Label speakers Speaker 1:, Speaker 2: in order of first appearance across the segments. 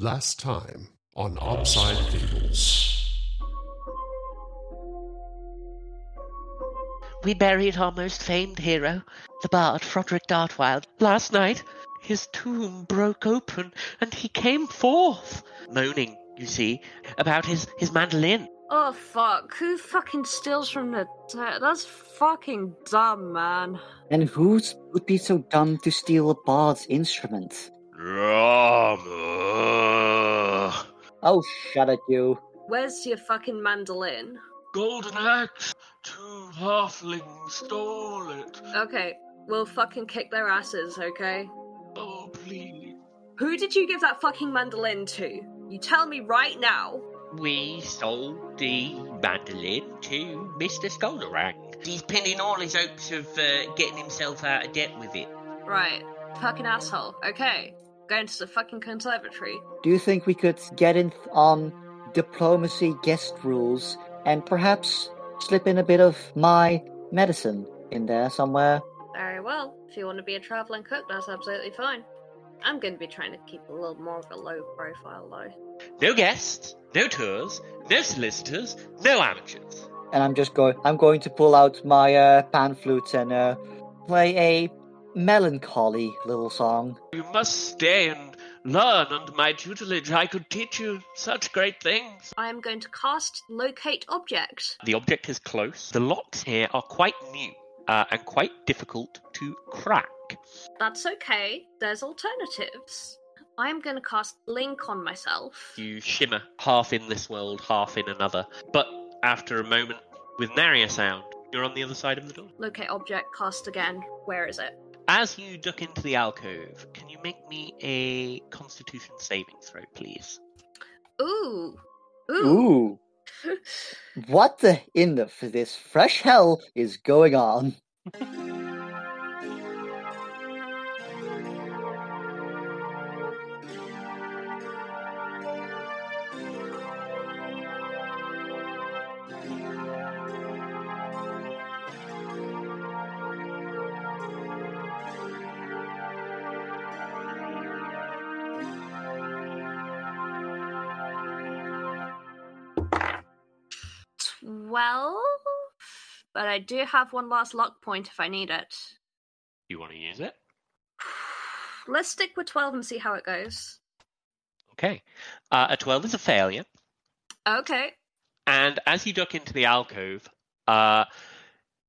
Speaker 1: Last time on Obside Fables.
Speaker 2: We buried our most famed hero, the bard Frederick Dartwild. Last night, his tomb broke open and he came forth, moaning, you see, about his, his mandolin.
Speaker 3: Oh fuck! Who fucking steals from the? That's fucking dumb, man.
Speaker 4: And who would be so dumb to steal a bard's instrument?
Speaker 2: Rama.
Speaker 4: Oh, shut it, you.
Speaker 3: Where's your fucking mandolin?
Speaker 2: Golden axe. Two halflings stole it.
Speaker 3: Okay, we'll fucking kick their asses, okay?
Speaker 2: Oh, please.
Speaker 3: Who did you give that fucking mandolin to? You tell me right now.
Speaker 2: We sold the mandolin to Mr. Skuldrang. He's pinning all his hopes of uh, getting himself out of debt with it.
Speaker 3: Right. Fucking asshole. Okay. Going to the fucking conservatory.
Speaker 4: Do you think we could get in on diplomacy guest rules and perhaps slip in a bit of my medicine in there somewhere?
Speaker 3: Very well. If you want to be a traveling cook, that's absolutely fine. I'm going to be trying to keep a little more of a low profile, though.
Speaker 2: No guests, no tours, no solicitors, no amateurs.
Speaker 4: And I'm just going. I'm going to pull out my uh, pan flute and uh, play a melancholy little song.
Speaker 2: You must stay and learn under my tutelage. I could teach you such great things.
Speaker 3: I am going to cast Locate Object.
Speaker 2: The object is close. The locks here are quite new uh, and quite difficult to crack.
Speaker 3: That's okay. There's alternatives. I'm going to cast Blink on myself.
Speaker 2: You shimmer half in this world, half in another. But after a moment, with nary a sound, you're on the other side of the door.
Speaker 3: Locate Object, cast again. Where is it?
Speaker 2: As you duck into the alcove, can you make me a Constitution saving throw, please?
Speaker 3: Ooh. Ooh.
Speaker 4: Ooh. what the in the for this fresh hell is going on?
Speaker 3: I do have one last luck point if I need it.
Speaker 2: You want to use it?
Speaker 3: Let's stick with 12 and see how it goes.
Speaker 2: Okay. Uh, a 12 is a failure.
Speaker 3: Okay.
Speaker 2: And as you duck into the alcove, uh,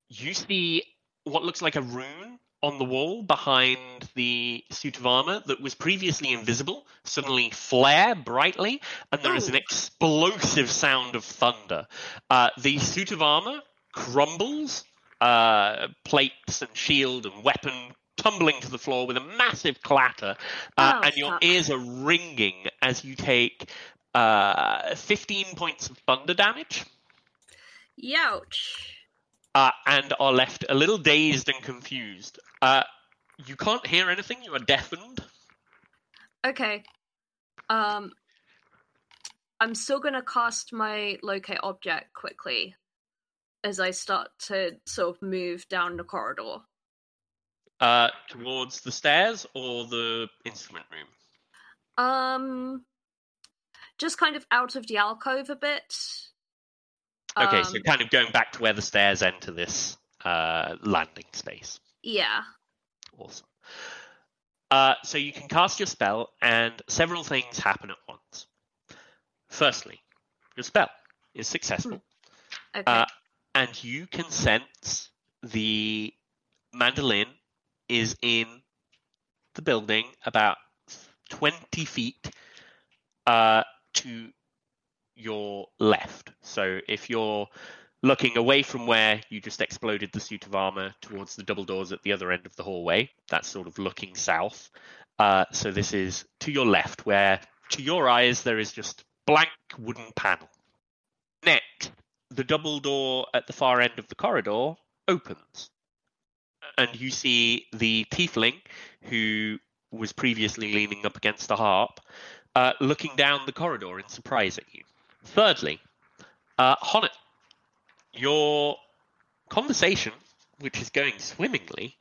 Speaker 2: you see what looks like a rune on the wall behind the suit of armor that was previously invisible suddenly flare brightly, and there is an explosive sound of thunder. Uh, the suit of armor crumbles, uh, plates and shield and weapon tumbling to the floor with a massive clatter, uh,
Speaker 3: Oh,
Speaker 2: and your
Speaker 3: fuck.
Speaker 2: ears are ringing as you take uh, 15 points of thunder damage
Speaker 3: Youch.
Speaker 2: uh, and are left a little dazed and confused. Uh, you can't hear anything, you are deafened.
Speaker 3: Okay. Um I'm still gonna cast my locate object quickly as I start to sort of move down the corridor.
Speaker 2: Uh, towards the stairs or the instrument room?
Speaker 3: Um just kind of out of the alcove a bit.
Speaker 2: Okay, so
Speaker 3: Um,
Speaker 2: kind of going back to where the stairs enter this uh, landing space.
Speaker 3: yeah.
Speaker 2: Awesome. Uh, so you can cast your spell, and several things happen at once. Firstly, your spell is successful,
Speaker 3: Okay.
Speaker 2: uh, and you can sense the mandolin is in the building about 20 feet uh, to your left. So if you're looking away from where you just exploded the suit of armor towards the double doors at the other end of the hallway, that's sort of looking south. Uh, so this is to your left, where to your eyes there is just blank wooden panel. Next, the double door at the far end of the corridor opens, and you see the tiefling who was previously leaning up against the harp, uh, looking down the corridor in surprise at you. Thirdly, uh, Honnet, your conversation, which is going swimmingly,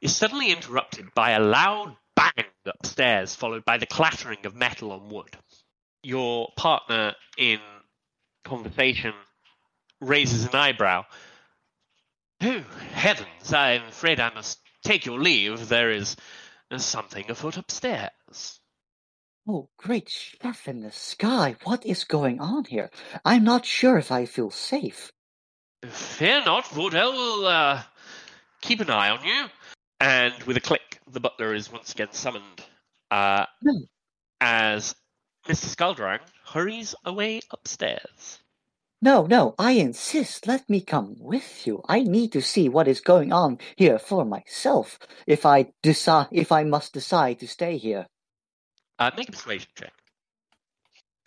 Speaker 2: is suddenly interrupted by a loud bang upstairs, followed by the clattering of metal on wood. Your partner in conversation raises an eyebrow. Oh, heavens, I'm afraid I must take your leave. There is something afoot upstairs.
Speaker 4: Oh, great chef in the sky, what is going on here? I'm not sure if I feel safe.
Speaker 2: Fear not, Vordell will uh, keep an eye on you. And with a click, the butler is once again summoned. Uh,
Speaker 4: Hmm.
Speaker 2: as Mr. Skuldrang hurries away upstairs.
Speaker 4: No, no, I insist. Let me come with you. I need to see what is going on here for myself. If I decide, if I must decide to stay here,
Speaker 2: Uh, make a persuasion check.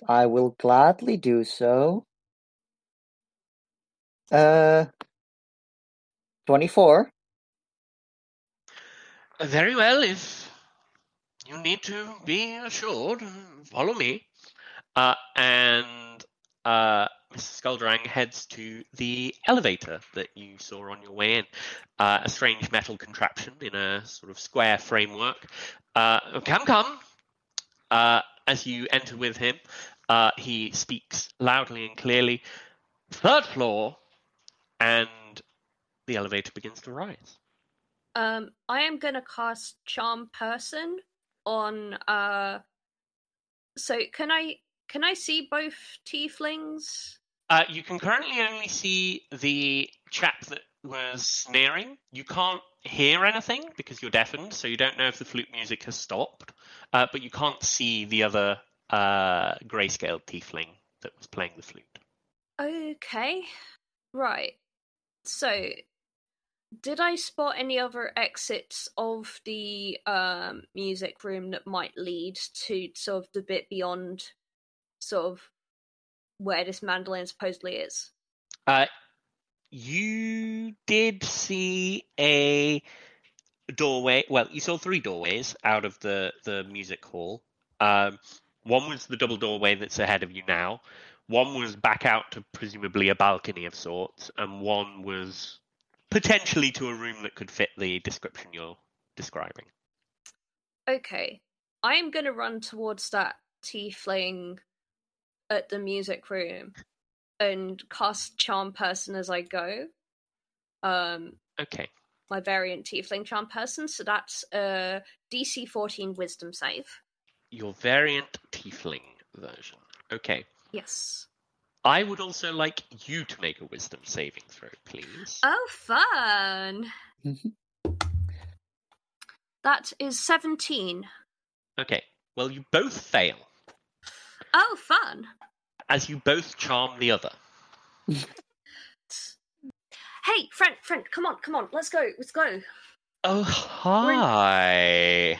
Speaker 4: I will gladly do so. Uh, twenty-four.
Speaker 2: Very well, if you need to be assured, follow me. Uh, and uh, Mr. Skuldrang heads to the elevator that you saw on your way in. Uh, a strange metal contraption in a sort of square framework. Uh, come, come. Uh, as you enter with him, uh, he speaks loudly and clearly. Third floor, and the elevator begins to rise.
Speaker 3: Um, I am gonna cast Charm Person on. Uh, so can I can I see both tieflings?
Speaker 2: Uh, you can currently only see the chap that was sneering. You can't hear anything because you're deafened, so you don't know if the flute music has stopped. Uh, but you can't see the other uh, grayscale tiefling that was playing the flute.
Speaker 3: Okay, right. So, did I spot any other exits of the um, music room that might lead to sort of the bit beyond, sort of where this mandolin supposedly is?
Speaker 2: Uh, you did see a doorway. Well, you saw three doorways out of the the music hall. Um, one was the double doorway that's ahead of you now. One was back out to presumably a balcony of sorts, and one was potentially to a room that could fit the description you're describing.
Speaker 3: Okay, I am gonna run towards that tiefling at the music room and cast Charm Person as I go. Um,
Speaker 2: Okay.
Speaker 3: my variant tiefling charm person so that's a dc 14 wisdom save
Speaker 2: Your variant tiefling version. Okay.
Speaker 3: yes
Speaker 2: I would also like you to make a wisdom saving throw, please.
Speaker 3: oh fun
Speaker 4: Mhm.
Speaker 3: that is 17
Speaker 2: Okay. Well, you both fail.
Speaker 3: oh fun
Speaker 2: as you both charm the other.
Speaker 3: hey friend friend come on come on let's go let's go
Speaker 2: Oh, hi.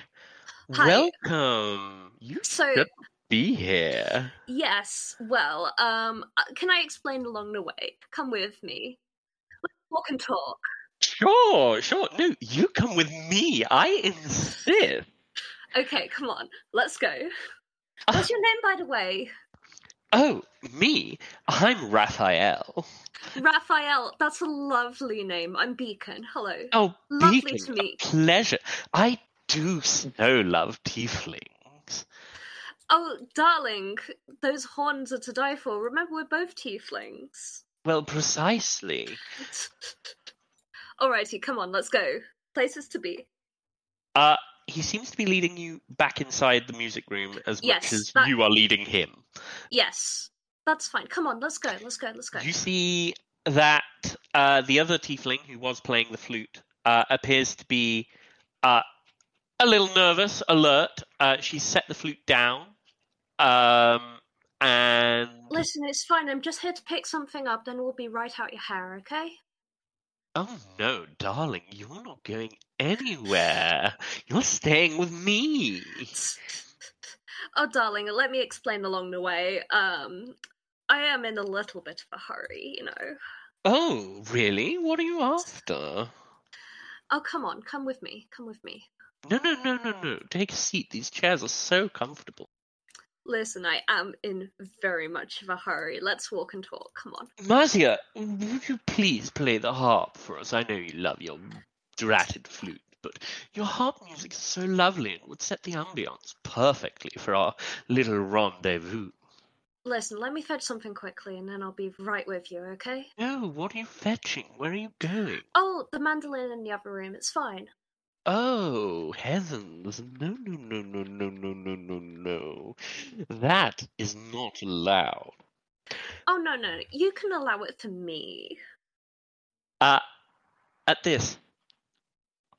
Speaker 3: Hi.
Speaker 2: Welcome. You
Speaker 3: so
Speaker 2: should be here.
Speaker 3: yes well um uh, can i explain along the way come with me let's walk and talk
Speaker 2: Sure, sure. No, you come with me. I insist.
Speaker 3: okay come on let's go what's your name by the way
Speaker 2: Oh, me? I'm Raphael.
Speaker 3: raphael that's a lovely name i'm beacon hello
Speaker 2: Oh,
Speaker 3: Lovely
Speaker 2: Beacon,
Speaker 3: to
Speaker 2: a
Speaker 3: meet.
Speaker 2: pleasure. I do so love tieflings.
Speaker 3: Oh, darling, those horns are to die for. Remember, we're both tieflings.
Speaker 2: Well, precisely.
Speaker 3: Alrighty, come on, let's go. Places to be.
Speaker 2: Uh, he seems to be leading you back inside the music room as
Speaker 3: Yes,
Speaker 2: much as
Speaker 3: that-
Speaker 2: you are leading him.
Speaker 3: Yes, that's fine. Come on, let's go, let's go, let's go.
Speaker 2: You see that uh, the other tiefling who was playing the flute uh, appears to be uh, a little nervous, alert. Uh, she's set the flute down, um, and
Speaker 3: Listen, it's fine. I'm just here to pick something up, then we'll be right out your hair, okay?
Speaker 2: oh no, darling, you're not going anywhere. You're staying with me.
Speaker 3: oh, darling, let me explain along the way. Um, I am in a little bit of a hurry, you know.
Speaker 2: Oh, really? What are you after?
Speaker 3: Oh, come on, come with me, come with me.
Speaker 2: No, no, no, no, no. Take a seat. These chairs are so comfortable.
Speaker 3: Listen, I am in very much of a hurry. Let's walk and talk. Come on.
Speaker 2: Marcia, would you please play the harp for us? I know you love your dratted flute. but your harp music is so lovely and would set the ambience perfectly for our little rendezvous.
Speaker 3: Listen, let me fetch something quickly and then I'll be right with you, okay?
Speaker 2: No, what are you fetching? Where are you going?
Speaker 3: Oh, the mandolin in the other room, it's fine.
Speaker 2: Oh, heavens. No, no, no, no, no, no, no, no, no. That is not allowed.
Speaker 3: Oh, no, no, you can allow it to me.
Speaker 2: Uh, at this,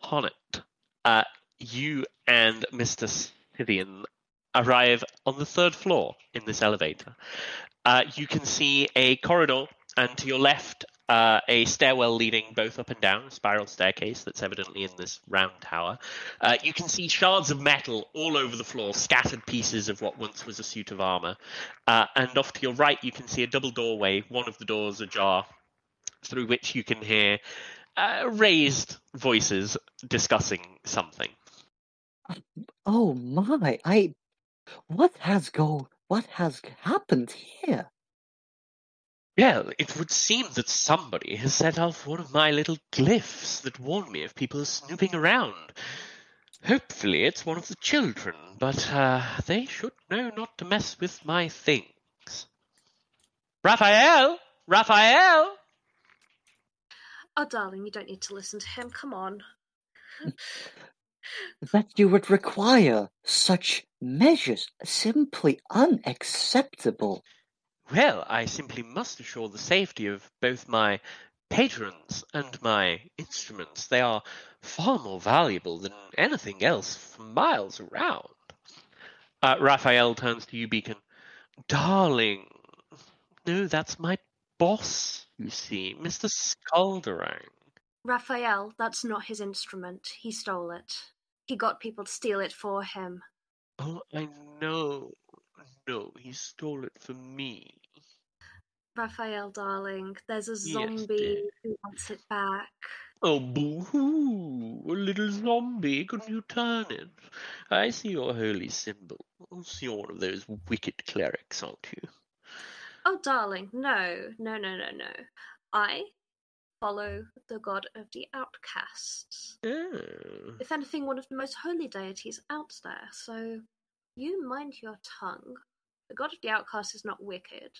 Speaker 2: Honnet, uh, you and Mr. Scythian arrive on the third floor in this elevator. Uh, you can see a corridor, and to your left, uh, a stairwell leading both up and down, a spiral staircase that's evidently in this round tower. Uh, you can see shards of metal all over the floor, scattered pieces of what once was a suit of armor. Uh, and off to your right, you can see a double doorway, one of the doors ajar, through which you can hear uh, raised voices discussing something.
Speaker 4: Oh my! I. What has go? What has happened here?
Speaker 2: Well, it would seem that somebody has set off one of my little glyphs that warn me if people are snooping around. Hopefully, it's one of the children, but uh, they should know not to mess with my things. Raphael! Raphael!
Speaker 3: Oh, darling, you don't need to listen to him. Come on.
Speaker 4: That you would require such measures simply unacceptable.
Speaker 2: Well, I simply must assure the safety of both my patrons and my instruments. They are far more valuable than anything else for miles around. Uh, Raphael turns to you, Beacon. Darling, no, that's my boss, you see, Mr. Skulderang.
Speaker 3: Raphael, that's not his instrument. He stole it. He got people to steal it for him.
Speaker 2: Oh, I know. No, he stole it for me.
Speaker 3: Raphael, darling, there's a zombie
Speaker 2: dear.
Speaker 3: who wants it back.
Speaker 2: Oh, boo-hoo! A little zombie, couldn't you turn it? I see your holy symbol. You're one of those wicked clerics, aren't you?
Speaker 3: Oh, darling, no, no, no, no, no. I follow the god of the outcasts.
Speaker 2: Oh.
Speaker 3: If anything, one of the most holy deities out there, so you mind your tongue. The god of the outcast is not wicked.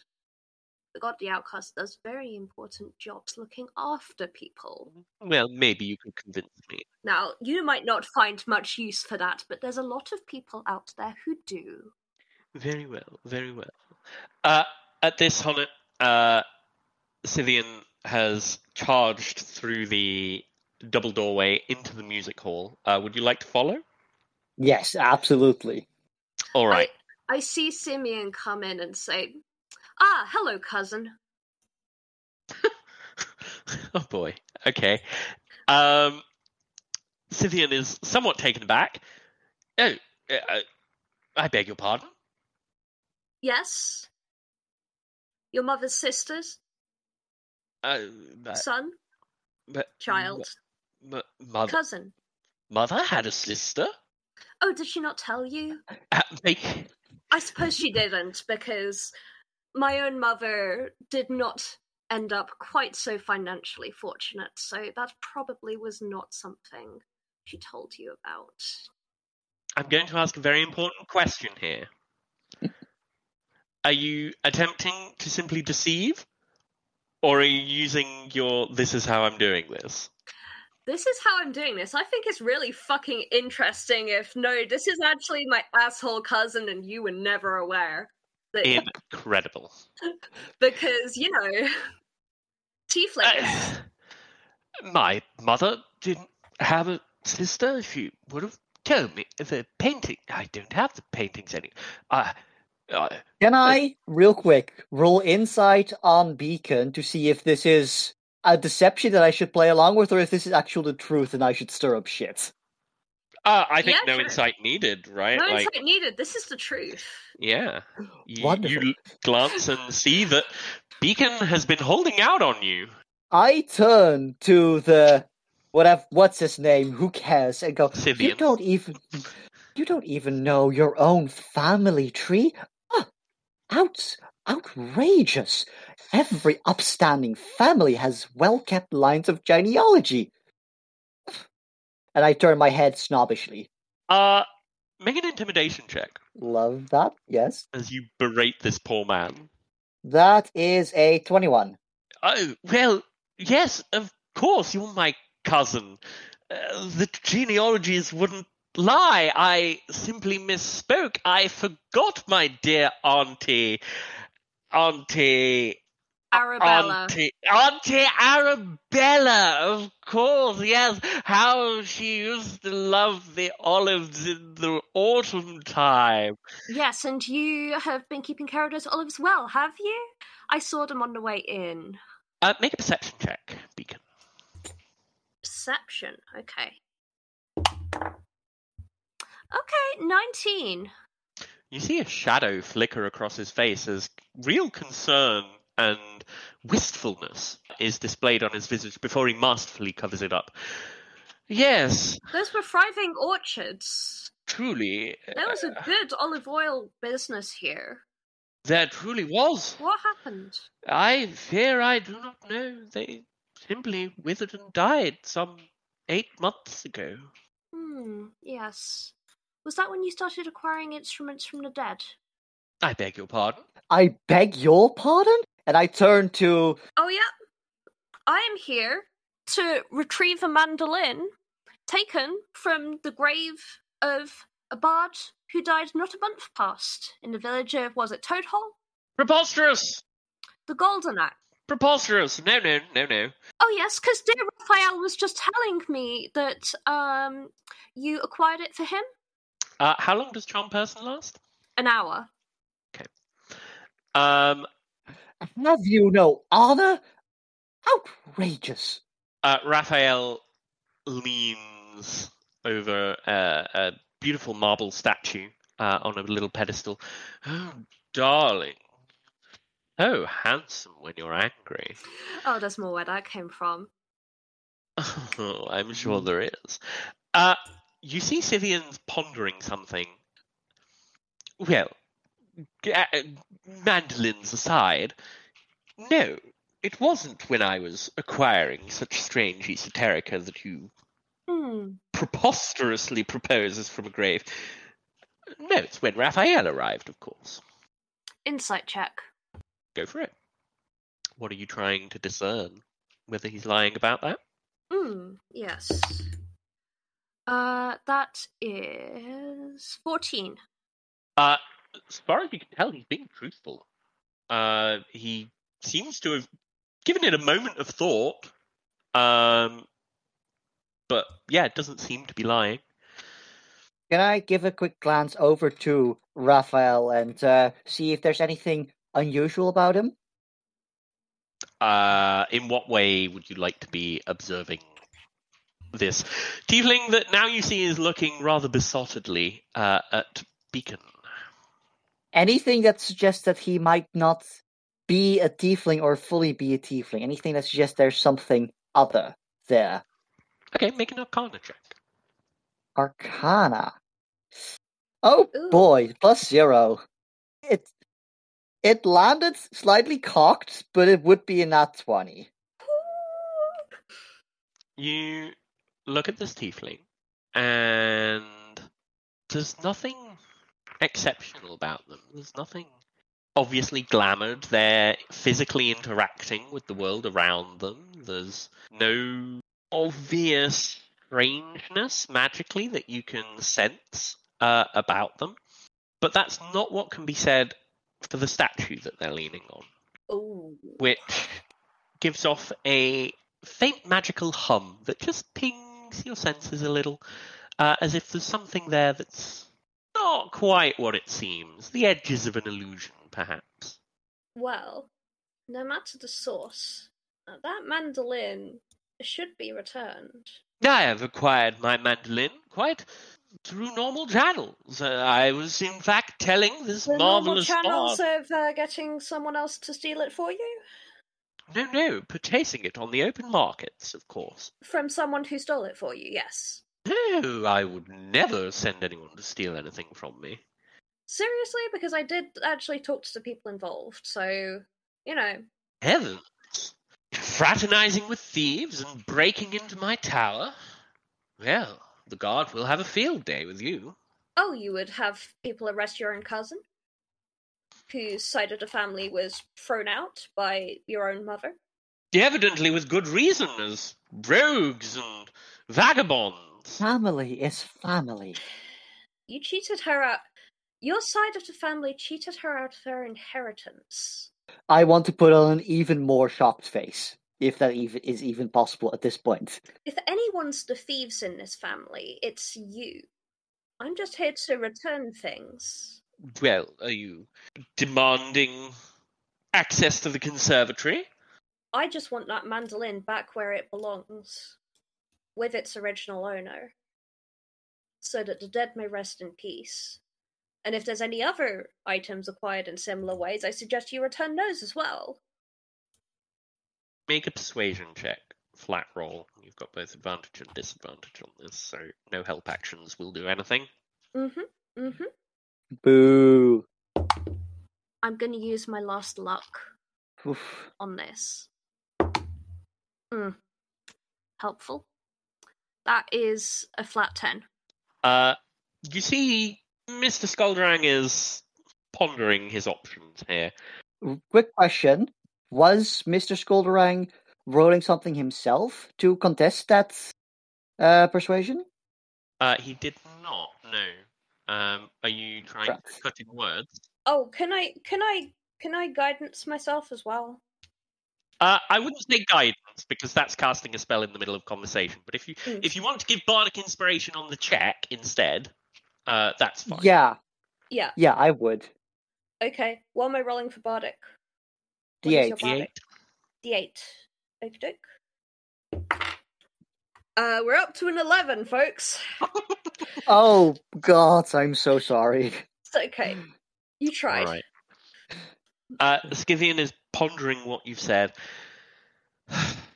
Speaker 3: The god the outcast does very important jobs looking after people.
Speaker 2: Well, maybe you can convince me.
Speaker 3: Now, you might not find much use for that, but there's a lot of people out there who do.
Speaker 2: Very well, very well. Uh, at this, Honnet, uh, Scythian has charged through the double doorway into the music hall. Uh, would you like to follow?
Speaker 4: Yes, absolutely.
Speaker 2: All right.
Speaker 3: I see Simeon come in and say, Ah, hello, cousin.
Speaker 2: oh boy. Okay. Um, Scythian is somewhat taken aback. Oh, uh, I beg your pardon.
Speaker 3: Yes? Your mother's sisters?
Speaker 2: Uh, but,
Speaker 3: Son?
Speaker 2: but,
Speaker 3: Child?
Speaker 2: but mother,
Speaker 3: Cousin?
Speaker 2: mother had a sister.
Speaker 3: Oh, did she not tell you?
Speaker 2: Uh,
Speaker 3: I suppose she didn't, because my own mother did not end up quite so financially fortunate, so that probably was not something she told you about.
Speaker 2: I'm going to ask a very important question here. Are you attempting to simply deceive? Or are you using your this is how I'm doing this?
Speaker 3: This is how I'm doing this. I think it's really fucking interesting if no, this is actually my asshole cousin and you were never aware. That,
Speaker 2: Incredible.
Speaker 3: because, you know, tieflings.
Speaker 2: Uh, my mother didn't have a sister. She would have told me the painting. I don't have the paintings any. I, I,
Speaker 4: Can I, real quick, roll insight on Beacon to see if this is a deception that I should play along with, or if this is actual the truth and I should stir up shit?
Speaker 2: Uh, I think
Speaker 3: Yeah,
Speaker 2: no
Speaker 3: sure.
Speaker 2: insight needed, right?
Speaker 3: no
Speaker 2: like,
Speaker 3: insight needed. This is the truth.
Speaker 2: yeah. You,
Speaker 4: Wonderful.
Speaker 2: you glance and see that Beacon has been holding out on you.
Speaker 4: I turn to the whatever what's his name, who cares, and go, You don't even you don't even know your own family tree? Ah, out outrageous. Every upstanding family has well kept lines of genealogy. And I turn my head snobbishly.
Speaker 2: Uh, make an intimidation check
Speaker 4: Love that. Yes.
Speaker 2: as you berate this poor man.
Speaker 4: That is a 21.
Speaker 2: Oh, well, yes, of course, you're my cousin. Uh, the genealogies wouldn't lie. I simply misspoke. I forgot, my dear auntie. Auntie.
Speaker 3: Arabella.
Speaker 2: Auntie, Auntie Arabella, of course, yes. How she used to love the olives in the autumn time.
Speaker 3: Yes, and you have been keeping care of those olives well, have you? I saw them on the way in.
Speaker 2: Uh, make a perception check, Beacon.
Speaker 3: Perception. Okay. Okay, 19.
Speaker 2: You see a shadow flicker across his face as real concern and wistfulness is displayed on his visage before he masterfully covers it up. Yes,
Speaker 3: Those were thriving orchards.
Speaker 2: truly,
Speaker 3: There was a good olive oil business here.
Speaker 2: there truly was.
Speaker 3: What happened?
Speaker 2: I fear I do not know. They simply withered and died some eight months ago.
Speaker 3: Hmm, yes. Was that when you started acquiring instruments from the dead?
Speaker 2: I beg your pardon.
Speaker 4: I beg your pardon? And I turn to.
Speaker 3: Oh, yeah. I am here to retrieve a mandolin taken from the grave of a bard who died not a month past in the village of, was it Toadhole?
Speaker 2: Preposterous!
Speaker 3: The Golden Axe.
Speaker 2: Preposterous! No, no, no, no.
Speaker 3: Oh yes, because dear Raphael was just telling me that um you acquired it for him
Speaker 2: Uh, how long does Charm Person last?
Speaker 3: an hour. Okay.
Speaker 2: Um,
Speaker 4: Have you no honor? Outrageous.
Speaker 2: uh, Raphael leans over uh, a beautiful marble statue uh, on a little pedestal. Oh, darling. Oh, handsome when you're angry.
Speaker 3: Oh, there's more where that came from.
Speaker 2: Oh, I'm sure there is. Uh, you see Scythian's pondering something. Well, g- mandolins aside, no, it wasn't when I was acquiring such strange esoterica that you
Speaker 3: Hmm.
Speaker 2: preposterously proposes from a grave. No, it's when Raphael arrived, of course.
Speaker 3: Insight check.
Speaker 2: Go for it. What are you trying to discern? Whether he's lying about that?
Speaker 3: Hmm. Yes. Uh, that is fourteen.
Speaker 2: Uh, as far as you can tell, he's being truthful. Uh, he seems to have given it a moment of thought. Um, but yeah, it doesn't seem to be lying.
Speaker 4: Can I give a quick glance over to Raphael and uh, see if there's anything unusual about him?
Speaker 2: Uh, in what way would you like to be observing this tiefling that now you see is looking rather besottedly uh, at Beacon?
Speaker 4: Anything that suggests that he might not be a tiefling or fully be a tiefling? Anything that suggests there's something other there?
Speaker 2: Okay, make an Arcana check.
Speaker 4: Arcana. Oh
Speaker 3: Ooh.
Speaker 4: boy, plus zero. It it landed slightly cocked, but it would be in that twenty.
Speaker 2: You look at this tiefling, and there's nothing exceptional about them. There's nothing obviously glamoured. They're physically interacting with the world around them. There's no obvious strangeness magically that you can sense uh, about them. But that's not what can be said for the statue that they're leaning on
Speaker 3: Oh.
Speaker 2: which gives off a faint magical hum that just pings your senses a little, uh, as if there's something there that's not quite what it seems. The edges of an illusion, perhaps.
Speaker 3: Well, no matter the source, uh, that mandolin should be returned.
Speaker 2: I have acquired my mandolin quite through normal channels. Uh, I was, in fact, telling this
Speaker 3: The normal channels
Speaker 2: bard-
Speaker 3: of uh, getting someone else to steal it for you
Speaker 2: No, no, purchasing it on the open markets, of course.
Speaker 3: from someone who stole it for you. Yes.
Speaker 2: No, I would never send anyone to steal anything from me.
Speaker 3: Seriously, because I did actually talk to the people involved, so you know.
Speaker 2: Heavens! Fraternizing with thieves and breaking into my tower? Well, the guard will have a field day with you.
Speaker 3: Oh, you would have people arrest your own cousin? Whose side of the family was thrown out by your own mother?
Speaker 2: Evidently with good reason, as rogues and vagabonds.
Speaker 4: Family is family.
Speaker 3: You cheated her out. Your side of the family cheated her out of her inheritance.
Speaker 4: I want to put on an even more shocked face, if that even is even possible at this point.
Speaker 3: If anyone's the thieves in this family, it's you. I'm just here to return things.
Speaker 2: Well, are you demanding access to the conservatory?
Speaker 3: I just want that mandolin back where it belongs, with its original owner, so that the dead may rest in peace. And if there's any other items acquired in similar ways, I suggest you return those as well.
Speaker 2: Make a persuasion check. Flat roll. You've got both advantage and disadvantage on this, so no help actions will do anything.
Speaker 3: Mm-hmm. Mm-hmm.
Speaker 4: Boo.
Speaker 3: I'm gonna use my last luck
Speaker 4: Oof.
Speaker 3: on this. Mm. Helpful. That is a flat ten.
Speaker 2: Uh, you see, Mr. Skuldrang is pondering his options here.
Speaker 4: Quick question. Was Mr. Skulderang rolling something himself to contest that uh, persuasion?
Speaker 2: Uh, he did not. No. Um, are you trying
Speaker 4: Correct.
Speaker 2: to cut in words?
Speaker 3: Oh, can I can I can I guidance myself as well?
Speaker 2: Uh, I wouldn't say guidance because that's casting a spell in the middle of conversation. But if you
Speaker 3: Mm.
Speaker 2: if you want to give bardic inspiration on the check instead, uh, that's fine.
Speaker 4: Yeah,
Speaker 3: Yeah.
Speaker 4: yeah, I would.
Speaker 3: Okay. What am I rolling for Bardic? What is your
Speaker 4: D8.
Speaker 3: Bardic? D8. Okie doke. Uh, we're up to an 11, folks.
Speaker 4: Oh, God, I'm so sorry.
Speaker 3: It's okay. You tried.
Speaker 2: All right. Uh, Scythian is pondering what you've said.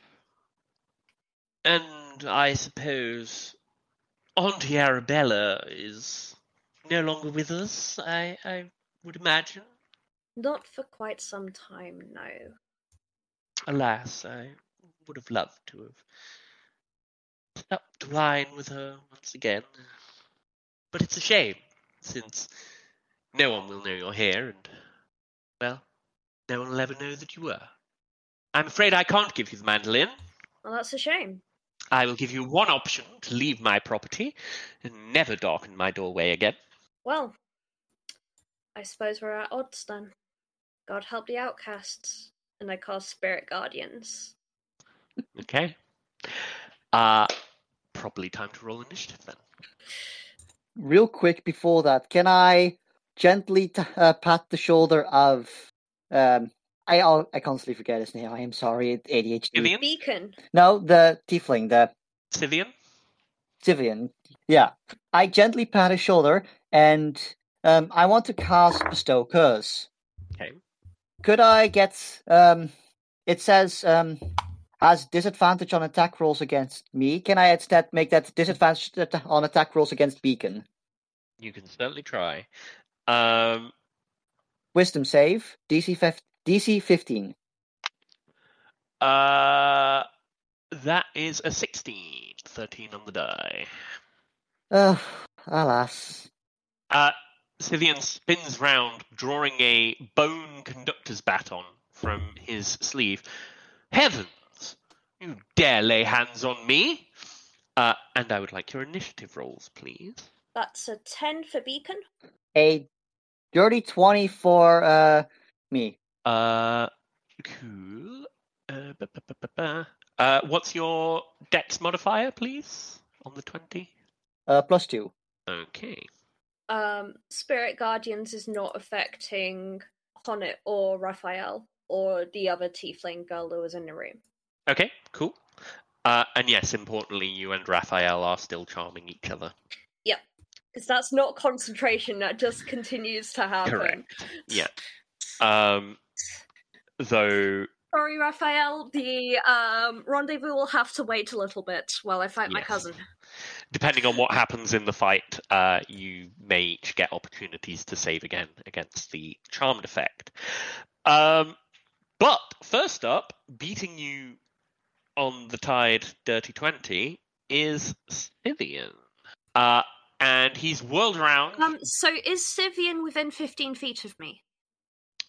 Speaker 2: And I suppose Auntie Arabella is no longer with us, I, I would imagine.
Speaker 3: Not for quite some time, no.
Speaker 2: Alas, I would have loved to have supped wine with her once again. But it's a shame, since no one will know you're here, and, well, no one will ever know that you were. I'm afraid I can't give you the mandolin.
Speaker 3: Well, that's a shame.
Speaker 2: I will give you one option to leave my property and never darken my doorway again.
Speaker 3: Well, I suppose we're at odds then. God help the outcasts. And I cast Spirit Guardians.
Speaker 2: Okay? Uh, probably time to roll initiative then.
Speaker 4: Real quick before that, can I gently t- uh, pat the shoulder of um I I'll, I constantly forget his name. I am sorry, ADHD.
Speaker 2: Vivian?
Speaker 3: Beacon.
Speaker 4: No, the tiefling, the
Speaker 2: Scythian?
Speaker 4: Civian. Yeah, I gently pat his shoulder, and um, I want to cast bestow curse.
Speaker 2: Okay.
Speaker 4: Could I get um? It says um has disadvantage on attack rolls against me. Can I instead make that disadvantage on attack rolls against Beacon?
Speaker 2: You can certainly try. Um,
Speaker 4: Wisdom save DC fif- DC fifteen.
Speaker 2: uh, that is a 16. 13 on the die.
Speaker 4: Uh, alas.
Speaker 2: Uh, Scythian spins round, drawing a bone conductor's baton from his sleeve. Heavens! You dare lay hands on me! Uh, and I would like your initiative rolls, please.
Speaker 3: That's a 10 for Beacon.
Speaker 4: A dirty twenty for uh me.
Speaker 2: Uh, cool. Uh, ba, ba, ba, ba, ba. uh, what's your dex modifier, please, on the 20?
Speaker 4: Uh, plus two.
Speaker 2: Okay.
Speaker 3: Um, Spirit Guardians is not affecting Honnet or Raphael or the other tiefling girl who was in the room.
Speaker 2: Okay, cool. Uh, and yes, importantly, you and Raphael are still charming each other.
Speaker 3: Yep, Because that's not concentration, that just continues to happen.
Speaker 2: Correct. Yeah. Um, though,
Speaker 3: Sorry, Raphael, the um, rendezvous will have to wait a little bit while I fight my cousin.
Speaker 2: depending on what happens in the fight, uh, you may each get opportunities to save again against the charmed effect. Um, but first up, beating you on the tide, dirty twenty is Scythian. Uh, and he's whirled around.
Speaker 3: Um, so is Sivian within 15 feet of me?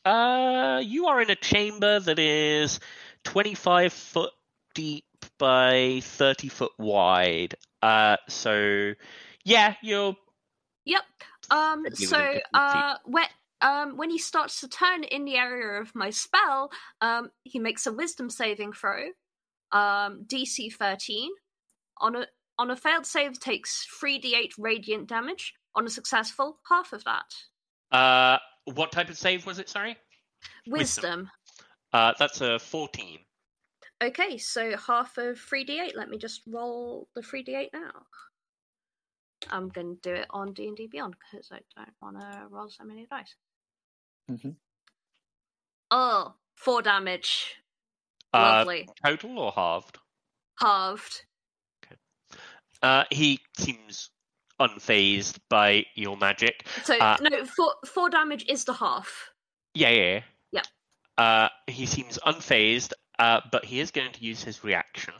Speaker 2: Uh, you are in a chamber that is 25 foot deep by 30 foot wide. Uh, so yeah, you're
Speaker 3: Yep. Um, so
Speaker 2: within 15 feet.
Speaker 3: uh, when um, when he starts to turn in the area of my spell, um, he makes a Wisdom saving throw, um, DC 13. On a on a failed save, takes 3d8 radiant damage. On a successful, half of that.
Speaker 2: uh, what type of save was it? Sorry.
Speaker 3: Wisdom.
Speaker 2: Wisdom. Uh, that's a 14.
Speaker 3: Okay, so half of 3d8. Let me just roll the 3d8 now. I'm going to do it on D&D Beyond because I don't want to roll so many dice.
Speaker 4: Mhm.
Speaker 3: Oh, four damage.
Speaker 2: Uh,
Speaker 3: Lovely.
Speaker 2: total or halved?
Speaker 3: Halved. Okay.
Speaker 2: Uh, he seems unfazed by your magic.
Speaker 3: So,
Speaker 2: Uh,
Speaker 3: no, four, four damage is the half.
Speaker 2: Yeah, yeah. yeah.
Speaker 3: Yep.
Speaker 2: Uh, he seems unfazed, uh, but he is going to use his reaction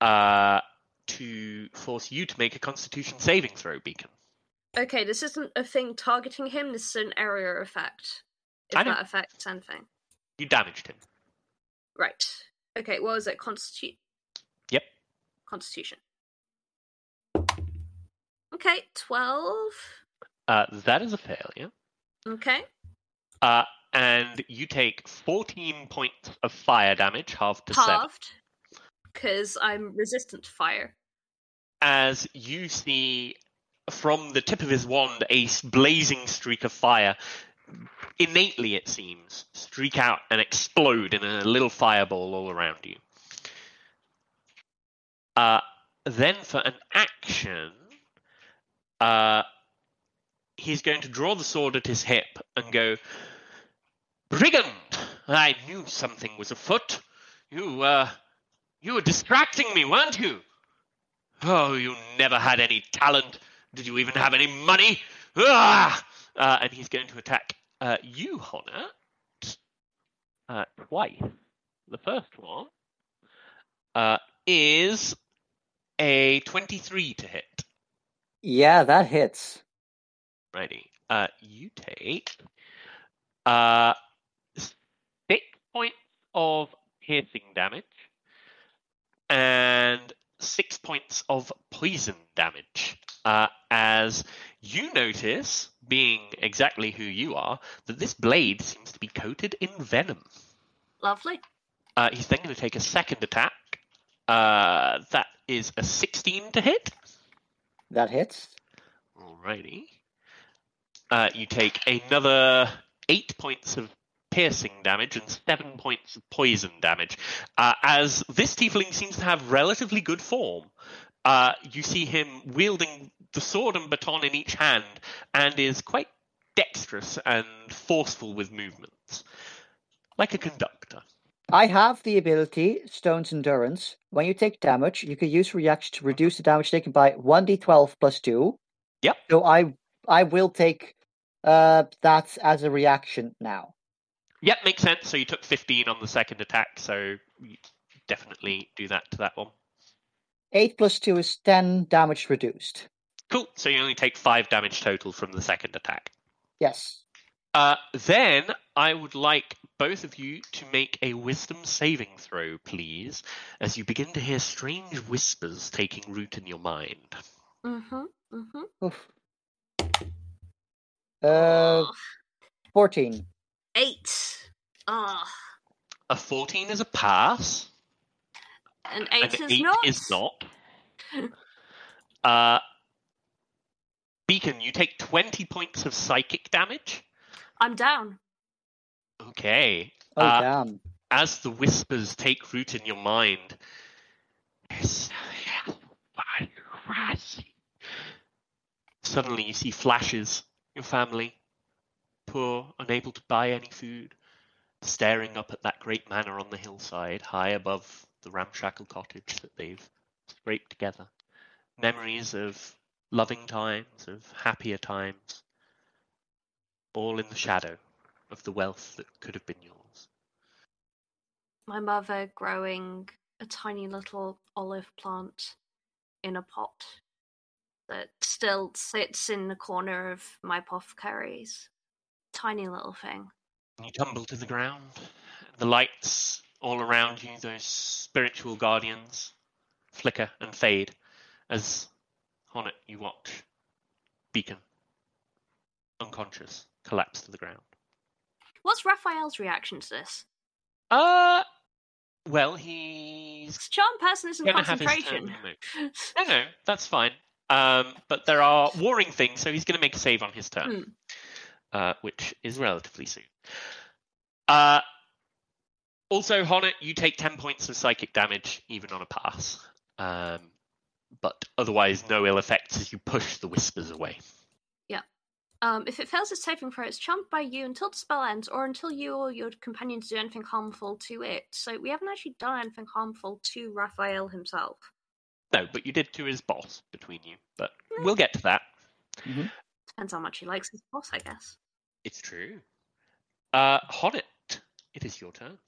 Speaker 2: uh, to force you to make a Constitution saving throw, Beacon.
Speaker 3: Okay, this isn't a thing targeting him, this is an area effect. If that affects anything.
Speaker 2: You damaged him.
Speaker 3: Right. Okay, what was it? Constitu-
Speaker 2: Yep.
Speaker 3: Constitution. Okay, 12.
Speaker 2: Uh, that is a failure.
Speaker 3: Okay.
Speaker 2: Uh, and you take 14 points of fire damage, half to
Speaker 3: halved because I'm resistant to fire.
Speaker 2: as you see from the tip of his wand a blazing streak of fire, innately it seems, streak out and explode in a little fireball all around you. Uh, then for an action, uh, he's going to draw the sword at his hip and go, Brigand! I knew something was afoot. You, uh, you were distracting me, weren't you? Oh, you never had any talent. Did you even have any money? Ah! Uh, and he's going to attack uh, you, Honnet, uh, twice. The first one uh, is a 23 to hit.
Speaker 4: Yeah, that hits.
Speaker 2: Righty. Uh, you take uh, six points of piercing damage and six points of poison damage. Uh, as you notice, being exactly who you are, that this blade seems to be coated in venom.
Speaker 3: Lovely.
Speaker 2: Uh, he's then going to take a second attack. Uh, that is a 16 to hit.
Speaker 4: That hits.
Speaker 2: Alrighty. Uh, you take another eight points of piercing damage and seven points of poison damage. Uh, as this tiefling seems to have relatively good form, uh, you see him wielding the sword and baton in each hand and is quite dexterous and forceful with movements, like a conductor.
Speaker 4: I have the ability, Stone's Endurance. When you take damage, you can use reaction to reduce the damage taken by 1d12 plus 2.
Speaker 2: Yep.
Speaker 4: So I I will take uh, that as a reaction now.
Speaker 2: Yep, makes sense. So you took 15 on the second attack, so you definitely do that to that one.
Speaker 4: 8 plus 2 is 10 damage reduced.
Speaker 2: Cool. So you only take five damage total from the second attack.
Speaker 4: Yes.
Speaker 2: Uh, then I would like both of you to make a wisdom saving throw, please, as you begin to hear strange whispers taking root in your mind.
Speaker 3: Mm-hmm. Mm-hmm.
Speaker 4: Oof. Uh, 14.
Speaker 3: Eight. Ah.
Speaker 2: A 14 is a pass,
Speaker 3: And eight
Speaker 2: and
Speaker 3: is
Speaker 2: 8
Speaker 3: not.
Speaker 2: is not. uh, Beacon, you take 20 points of psychic damage.
Speaker 3: I'm down.
Speaker 2: Okay.
Speaker 4: Oh,
Speaker 2: Uh,
Speaker 4: damn.
Speaker 2: as the whispers take root in your mind, suddenly you see flashes. Your family, poor, unable to buy any food, staring up at that great manor on the hillside, high above the ramshackle cottage that they've scraped together. Memories of loving times, of happier times, all in the shadow of the wealth that could have been yours.
Speaker 3: My mother growing a tiny little olive plant in a pot that still sits in the corner of my apothecaries. Tiny little thing.
Speaker 2: You tumble to the ground. The lights all around you, those spiritual guardians, flicker and fade as on it you watch Beacon, unconscious, collapse to the ground.
Speaker 3: What's Raphael's reaction to this?
Speaker 2: Uh, well, he's
Speaker 3: This charm person is in
Speaker 2: gonna have his turn
Speaker 3: concentration.
Speaker 2: No, no, that's fine. Um, but there are warring things, so he's going to make a save on his turn,
Speaker 3: Hmm.
Speaker 2: uh, which is relatively soon. Uh, also, Honnet, you take 10 points of psychic damage, even on a pass. Um, but otherwise, no ill effects as you push the whispers away.
Speaker 3: Um, if it fails its saving throw, it's charmed by you until the spell ends, or until you or your companions do anything harmful to it. So we haven't actually done anything harmful to Raphael himself.
Speaker 2: No, but you did to his boss between you. But we'll get to that.
Speaker 3: Depends how much he likes his boss, I guess.
Speaker 2: It's true. Uh, Honnet, it is your turn.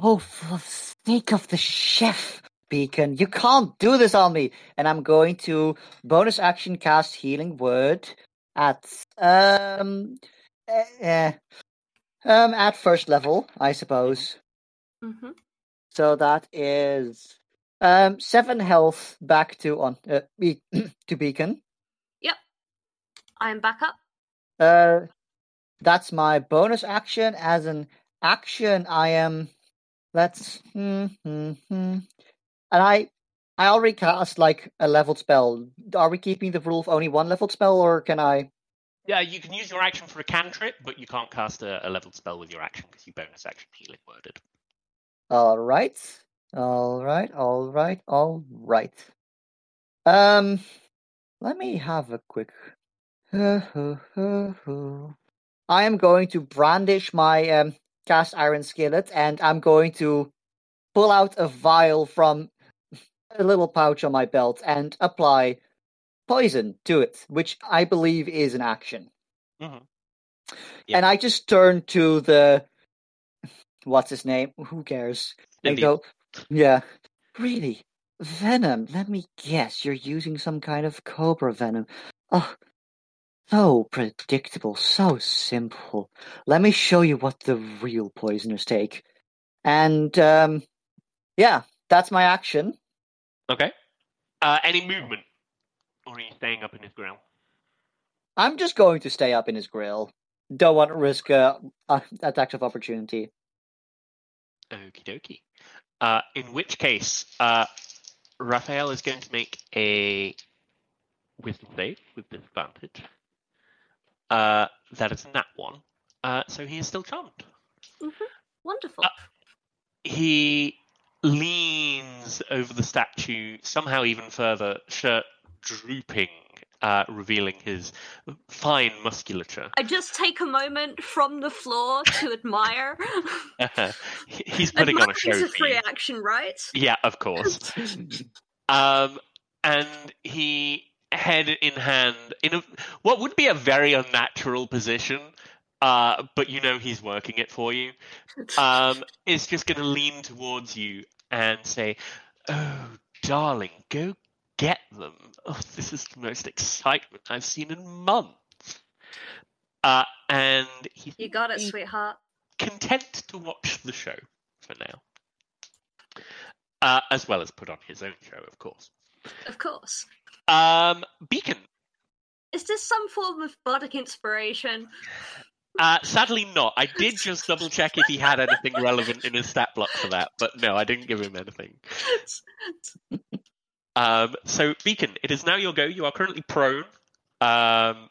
Speaker 4: Oh, for the sake of the chef, Beacon, you can't do this on me. And I'm going to bonus action cast Healing Word at um eh, eh, um at first level, I suppose.
Speaker 3: hmm
Speaker 4: So that is um seven health back to on uh, Be- to Beacon.
Speaker 3: Yep, I am back up.
Speaker 4: Uh, that's my bonus action. As an action, I am. Let's. Hmm, hmm, hmm. And I, I already cast like a leveled spell. Are we keeping the rule of only one leveled spell, or can I?
Speaker 2: Yeah, you can use your action for a cantrip, but you can't cast a, a leveled spell with your action because you bonus action healing worded.
Speaker 4: All right, all right, all right, all right. Um, let me have a quick. I am going to brandish my um, cast iron skillet, and I'm going to pull out a vial from a little pouch on my belt and apply poison to it, which I believe is an action.
Speaker 2: Mhm. Yeah.
Speaker 4: And I just turn to the what's his name? Who cares? And
Speaker 2: Indeed.
Speaker 4: go, yeah, really, venom. Let me guess, you're using some kind of cobra venom. Oh, so predictable, so simple. Let me show you what the real poisoners take. And um, yeah, that's my action.
Speaker 2: Okay. Uh, any movement? Or are you staying up in his grill?
Speaker 4: I'm just going to stay up in his grill. Don't want to risk uh, uh, attacks of opportunity.
Speaker 2: Okie dokie. Uh, in which case, uh, Raphael is going to make a wisdom save with disadvantage. Uh, that is a nat one. Uh, so he is still charmed.
Speaker 3: Wonderful.
Speaker 2: Uh, He leans over the statue, somehow even further, shirt drooping, uh, revealing his fine musculature.
Speaker 3: I just take a moment from the floor to admire.
Speaker 2: He- He's putting on a show
Speaker 3: Admiring's a free action, right?
Speaker 2: Yeah, of course. Um, and he, head in hand, in a, what would be a very unnatural position, uh, but you know he's working it for you, um, is just going to lean towards you and say, Oh, darling, go get them. Oh, this is the most excitement I've seen in months. Uh, and he's
Speaker 3: you got it, sweetheart.
Speaker 2: content to watch the show for now. Uh, as well as put on his own show, of course.
Speaker 3: Of course.
Speaker 2: Um, Beacon.
Speaker 3: Is this some form of bardic inspiration?
Speaker 2: Uh, sadly not. I did just double check if he had anything relevant in his stat block for that, but no, I didn't give him anything. Um, so Beacon, it is now your go. You are currently prone, um,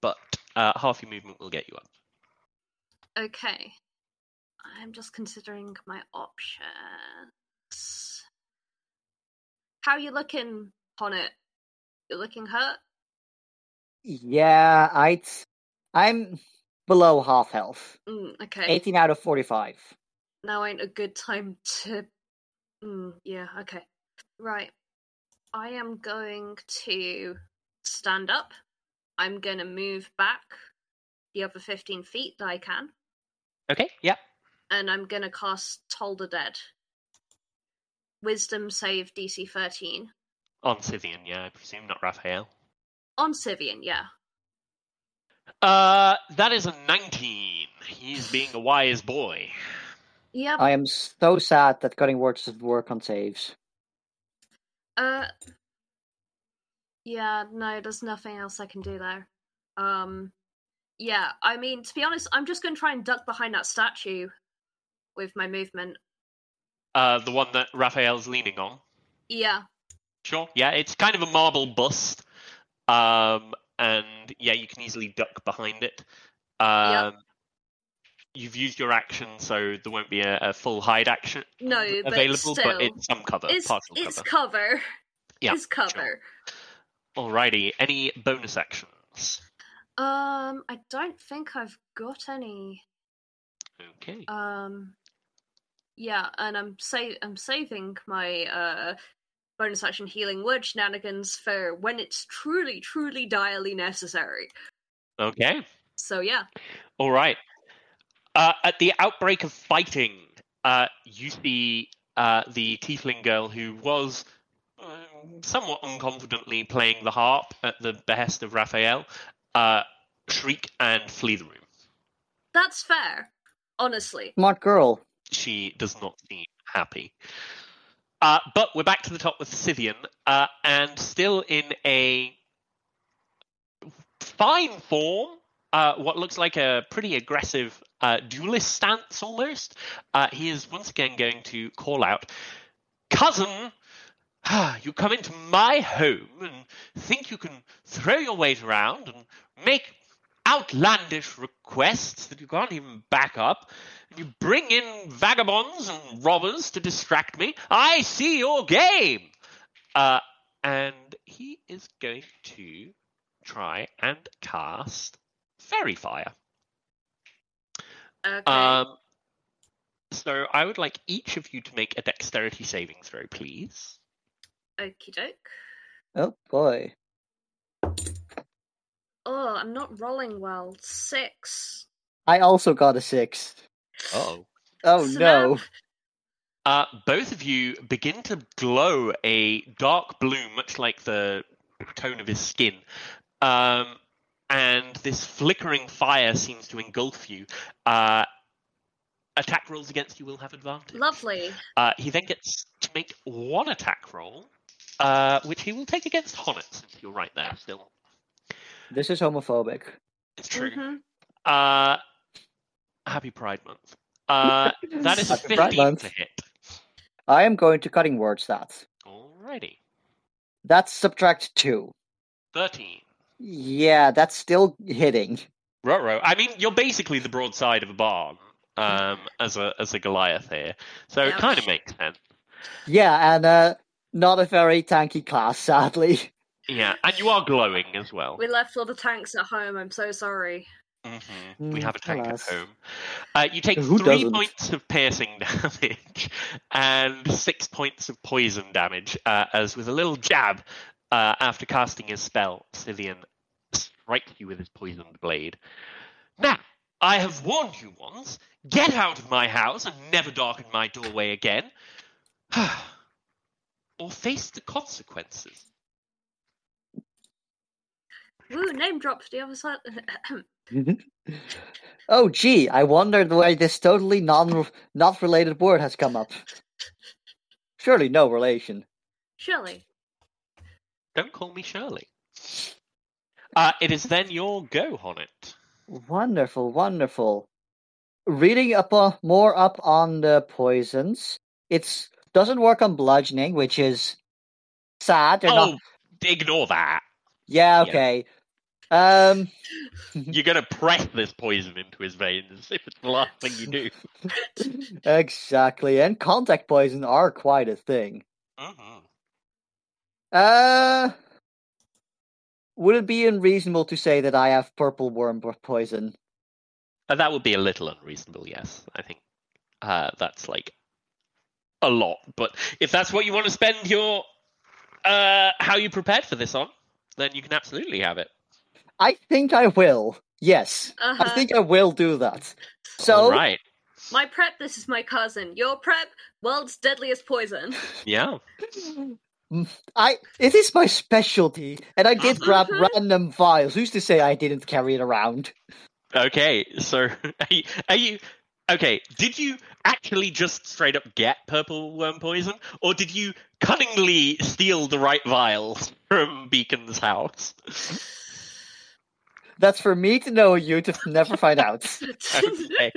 Speaker 2: but uh, half your movement will get you up.
Speaker 3: Okay. I'm just considering my options. How are you looking on it? You're looking hurt?
Speaker 4: yeah, I'd. I'm below half health.
Speaker 3: Mm, okay.
Speaker 4: 18 out of 45.
Speaker 3: Now ain't a good time to. Mm, yeah, okay. Right. I am going to stand up. I'm going to move back the other 15 feet that I can.
Speaker 2: Okay. Yeah.
Speaker 3: And I'm going to cast Toll the Dead. wisdom save DC 13.
Speaker 2: On Scythian, yeah, I presume, not Raphael.
Speaker 3: On Scythian, yeah.
Speaker 2: Uh, that is a 19. He's being a wise boy.
Speaker 3: Yep.
Speaker 4: I am so sad that cutting words doesn't work on saves.
Speaker 3: Uh, yeah, no, there's nothing else I can do there. Um, yeah, I mean, to be honest, I'm just going to try and duck behind that statue with my movement.
Speaker 2: Uh, the one that Raphael's leaning on.
Speaker 3: Yeah,
Speaker 2: Sure. Yeah, it's kind of a marble bust. Um, and yeah, you can easily duck behind it. Um, You've used your action, so there won't be a, a full hide action
Speaker 3: no, but
Speaker 2: available,
Speaker 3: still,
Speaker 2: but it's some cover,
Speaker 3: it's
Speaker 2: partial
Speaker 3: it's
Speaker 2: cover.
Speaker 3: cover.
Speaker 2: Yeah,
Speaker 3: it's cover.
Speaker 2: Alrighty, any bonus actions?
Speaker 3: Um, I don't think I've got any.
Speaker 2: Okay.
Speaker 3: Um, yeah, and I'm sa- I'm saving my uh bonus action healing word shenanigans for when it's truly, truly direly necessary.
Speaker 2: Okay.
Speaker 3: So yeah,
Speaker 2: All right. Uh, at the outbreak of fighting, uh, you see uh, the tiefling girl who was uh, somewhat unconfidently playing the harp at the behest of Raphael uh, shriek and flee the room.
Speaker 3: that's fair. Honestly,
Speaker 4: Smart girl.
Speaker 2: She does not seem happy. Uh, but we're back to the top with Scythian, uh, and still in a fine form, uh, what looks like a pretty aggressive uh, duelist stance almost. Uh, he is once again going to call out, Cousin, you come into my home and think you can throw your weight around and make outlandish requests that you can't even back up. And you bring in vagabonds and robbers to distract me. I see your game. Uh, and he is going to try and cast Faerie Fire.
Speaker 3: okay.
Speaker 2: Um, so I would like each of you to make a dexterity saving throw, please.
Speaker 3: Okie doke.
Speaker 4: Oh boy.
Speaker 3: Oh, I'm not rolling well. Six.
Speaker 4: I also got a six.
Speaker 2: Oh.
Speaker 4: Oh no.
Speaker 3: Snap.
Speaker 2: Uh, both of you begin to glow a dark blue, much like the tone of his skin. Um, and this flickering fire seems to engulf you. Uh, attack rolls against you will have advantage.
Speaker 3: Lovely.
Speaker 2: Uh, he then gets to make one attack roll, uh, which he will take against Honnet, since you're right there still.
Speaker 4: This is homophobic.
Speaker 2: It's true.
Speaker 3: Mhm.
Speaker 2: Happy Pride Month. Uh, that is a
Speaker 4: Happy
Speaker 2: 15 to hit.
Speaker 4: I am going to cutting words that.
Speaker 2: Alrighty.
Speaker 4: That's subtract two.
Speaker 2: 13.
Speaker 4: Yeah, that's still hitting.
Speaker 2: Ruh-roh. I mean, you're basically the broadside of a barn um, as a as a Goliath here, so it kind of makes sense.
Speaker 4: Yeah, and uh not a very tanky class, sadly.
Speaker 2: Yeah, and you are glowing as well.
Speaker 3: We left all the tanks at home. I'm so sorry.
Speaker 2: Hmm We
Speaker 4: Mm,
Speaker 2: have a tank
Speaker 4: alas.
Speaker 2: at home. Uh, you take
Speaker 4: Who
Speaker 2: three
Speaker 4: doesn't?
Speaker 2: points of piercing damage and six points of poison damage, uh, as with a little jab uh, after casting his spell, Scythian strikes you with his poisoned blade. Now, I have warned you once. Get out of my house and never darken my doorway again, or face the consequences.
Speaker 3: Woo, name drops the other side.
Speaker 4: oh gee, I wondered why this totally non not related word has come up. Surely no relation.
Speaker 3: Surely.
Speaker 2: Don't call me Shirley. Uh, it is then your go, Honnet.
Speaker 4: Wonderful, wonderful. Reading up on, more up on the poisons, it's doesn't work on bludgeoning, which is sad. They're
Speaker 2: oh,
Speaker 4: not.
Speaker 2: ignore that.
Speaker 4: Yeah,
Speaker 2: yeah.
Speaker 4: Um,
Speaker 2: You're going to press this poison into his veins if it's the last thing you do.
Speaker 4: exactly. And contact poison are quite a thing.
Speaker 2: hmm
Speaker 4: Uh, would it be unreasonable to say that I have purple worm poison?
Speaker 2: Uh, that would be a little unreasonable, yes. I think uh, that's like a lot. But if that's what you want to spend your. Uh, how you prepared for this on, then you can absolutely have it.
Speaker 4: I think I will. Yes,
Speaker 3: Uh-huh.
Speaker 4: I think I will do that. So
Speaker 2: All right.
Speaker 3: My prep, this is my cousin. Your prep, world's deadliest poison.
Speaker 2: Yeah.
Speaker 4: I it is my specialty, and I did grab random vials. Who's to say I didn't carry it around?
Speaker 2: Okay, so are you, are you okay? Did you actually just straight up get purple worm poison, or did you cunningly steal the right vials from Beacon's house?
Speaker 4: That's for me to know. You to never find out.
Speaker 2: Okay.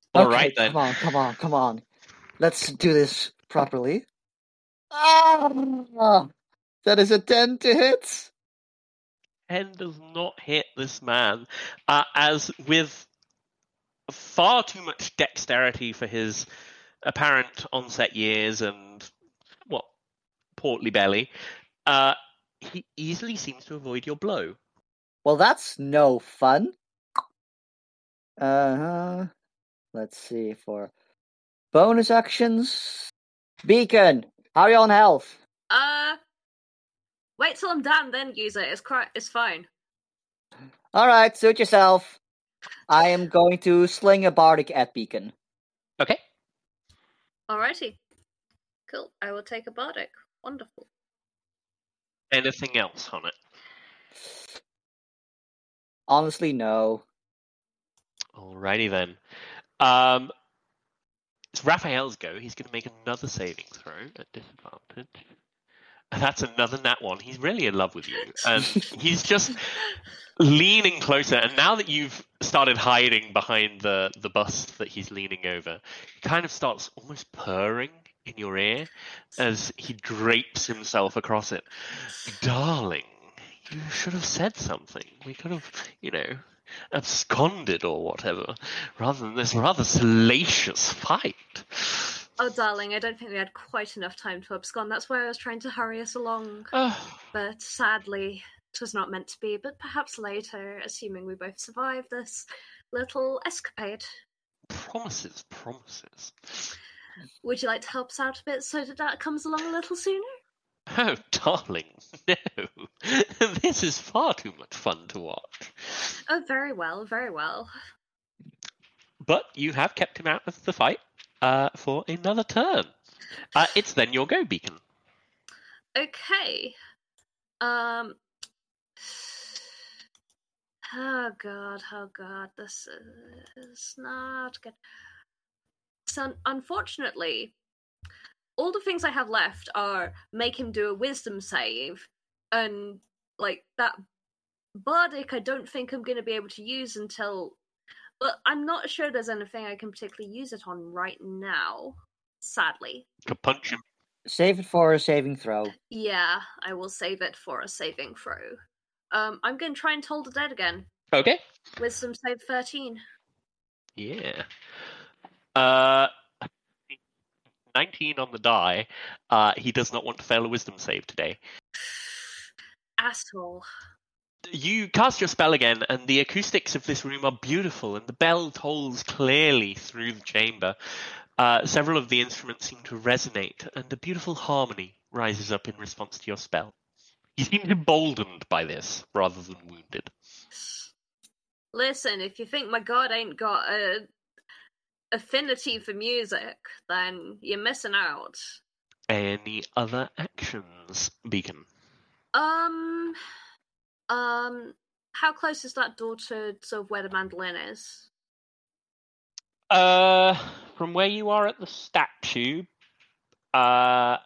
Speaker 2: All
Speaker 4: Okay,
Speaker 2: right then.
Speaker 4: Come on, come on, come on. Let's do this properly. Ah, that is a ten to hit.
Speaker 2: Ten does not hit this man, uh, as with far too much dexterity for his apparent onset years and what portly belly, uh, he easily seems to avoid your blow.
Speaker 4: Well, that's no fun. Uh huh. Let's see for bonus actions. Beacon, how are you on health?
Speaker 3: uh, wait till I'm done, then use it. It's cri- It's fine.
Speaker 4: All right, suit yourself. I am going to sling a bardic at Beacon.
Speaker 2: Okay.
Speaker 3: Alrighty. Cool. I will take a bardic. Wonderful.
Speaker 2: Anything else on it?
Speaker 4: Honestly, no.
Speaker 2: Alrighty then. Um, it's Raphael's go. He's going to make another saving throw at disadvantage. That's another nat one. He's really in love with you, and he's just leaning closer. And now that you've started hiding behind the the bus that he's leaning over, he kind of starts almost purring in your ear as he drapes himself across it. Darling, you should have said something. We could have, you know, absconded or whatever, rather than this rather salacious fight.
Speaker 3: Oh, darling, I don't think we had quite enough time to abscond. That's why I was trying to hurry us along.
Speaker 2: Oh,
Speaker 3: But sadly, it was not meant to be. But perhaps later, assuming we both survive this little escapade.
Speaker 2: promises, promises.
Speaker 3: Would you like to help us out a bit so that that comes along a little sooner?
Speaker 2: Oh, darling, no. this is far too much fun to watch.
Speaker 3: Oh, very well, very well.
Speaker 2: But you have kept him out of the fight uh, for another turn. Uh, it's then your go, Beacon.
Speaker 3: Okay. Um. Oh god, oh god, this is not good. So, unfortunately, all the things I have left are make him do a wisdom save, and like that bardic, I don't think I'm going to be able to use until. But I'm not sure there's anything I can particularly use it on right now. Sadly.
Speaker 2: Could punch him.
Speaker 4: Save it for a saving throw.
Speaker 3: Yeah, I will save it for a saving throw. Um, I'm going to try and toll the dead again.
Speaker 2: Okay.
Speaker 3: Wisdom save 13.
Speaker 2: Yeah. Uh, 19 on the die. Uh, he does not want to fail a wisdom save today.
Speaker 3: Asshole.
Speaker 2: You cast your spell again, and the acoustics of this room are beautiful, and the bell tolls clearly through the chamber. Uh, several of the instruments seem to resonate, and a beautiful harmony rises up in response to your spell. He seems emboldened by this rather than wounded.
Speaker 3: Listen, if you think my god ain't got a affinity for music, then you're missing out.
Speaker 2: Any other actions, Beacon?
Speaker 3: Um, um, how close is that door to sort of where the mandolin is?
Speaker 2: Uh, from where you are at the statue, uh,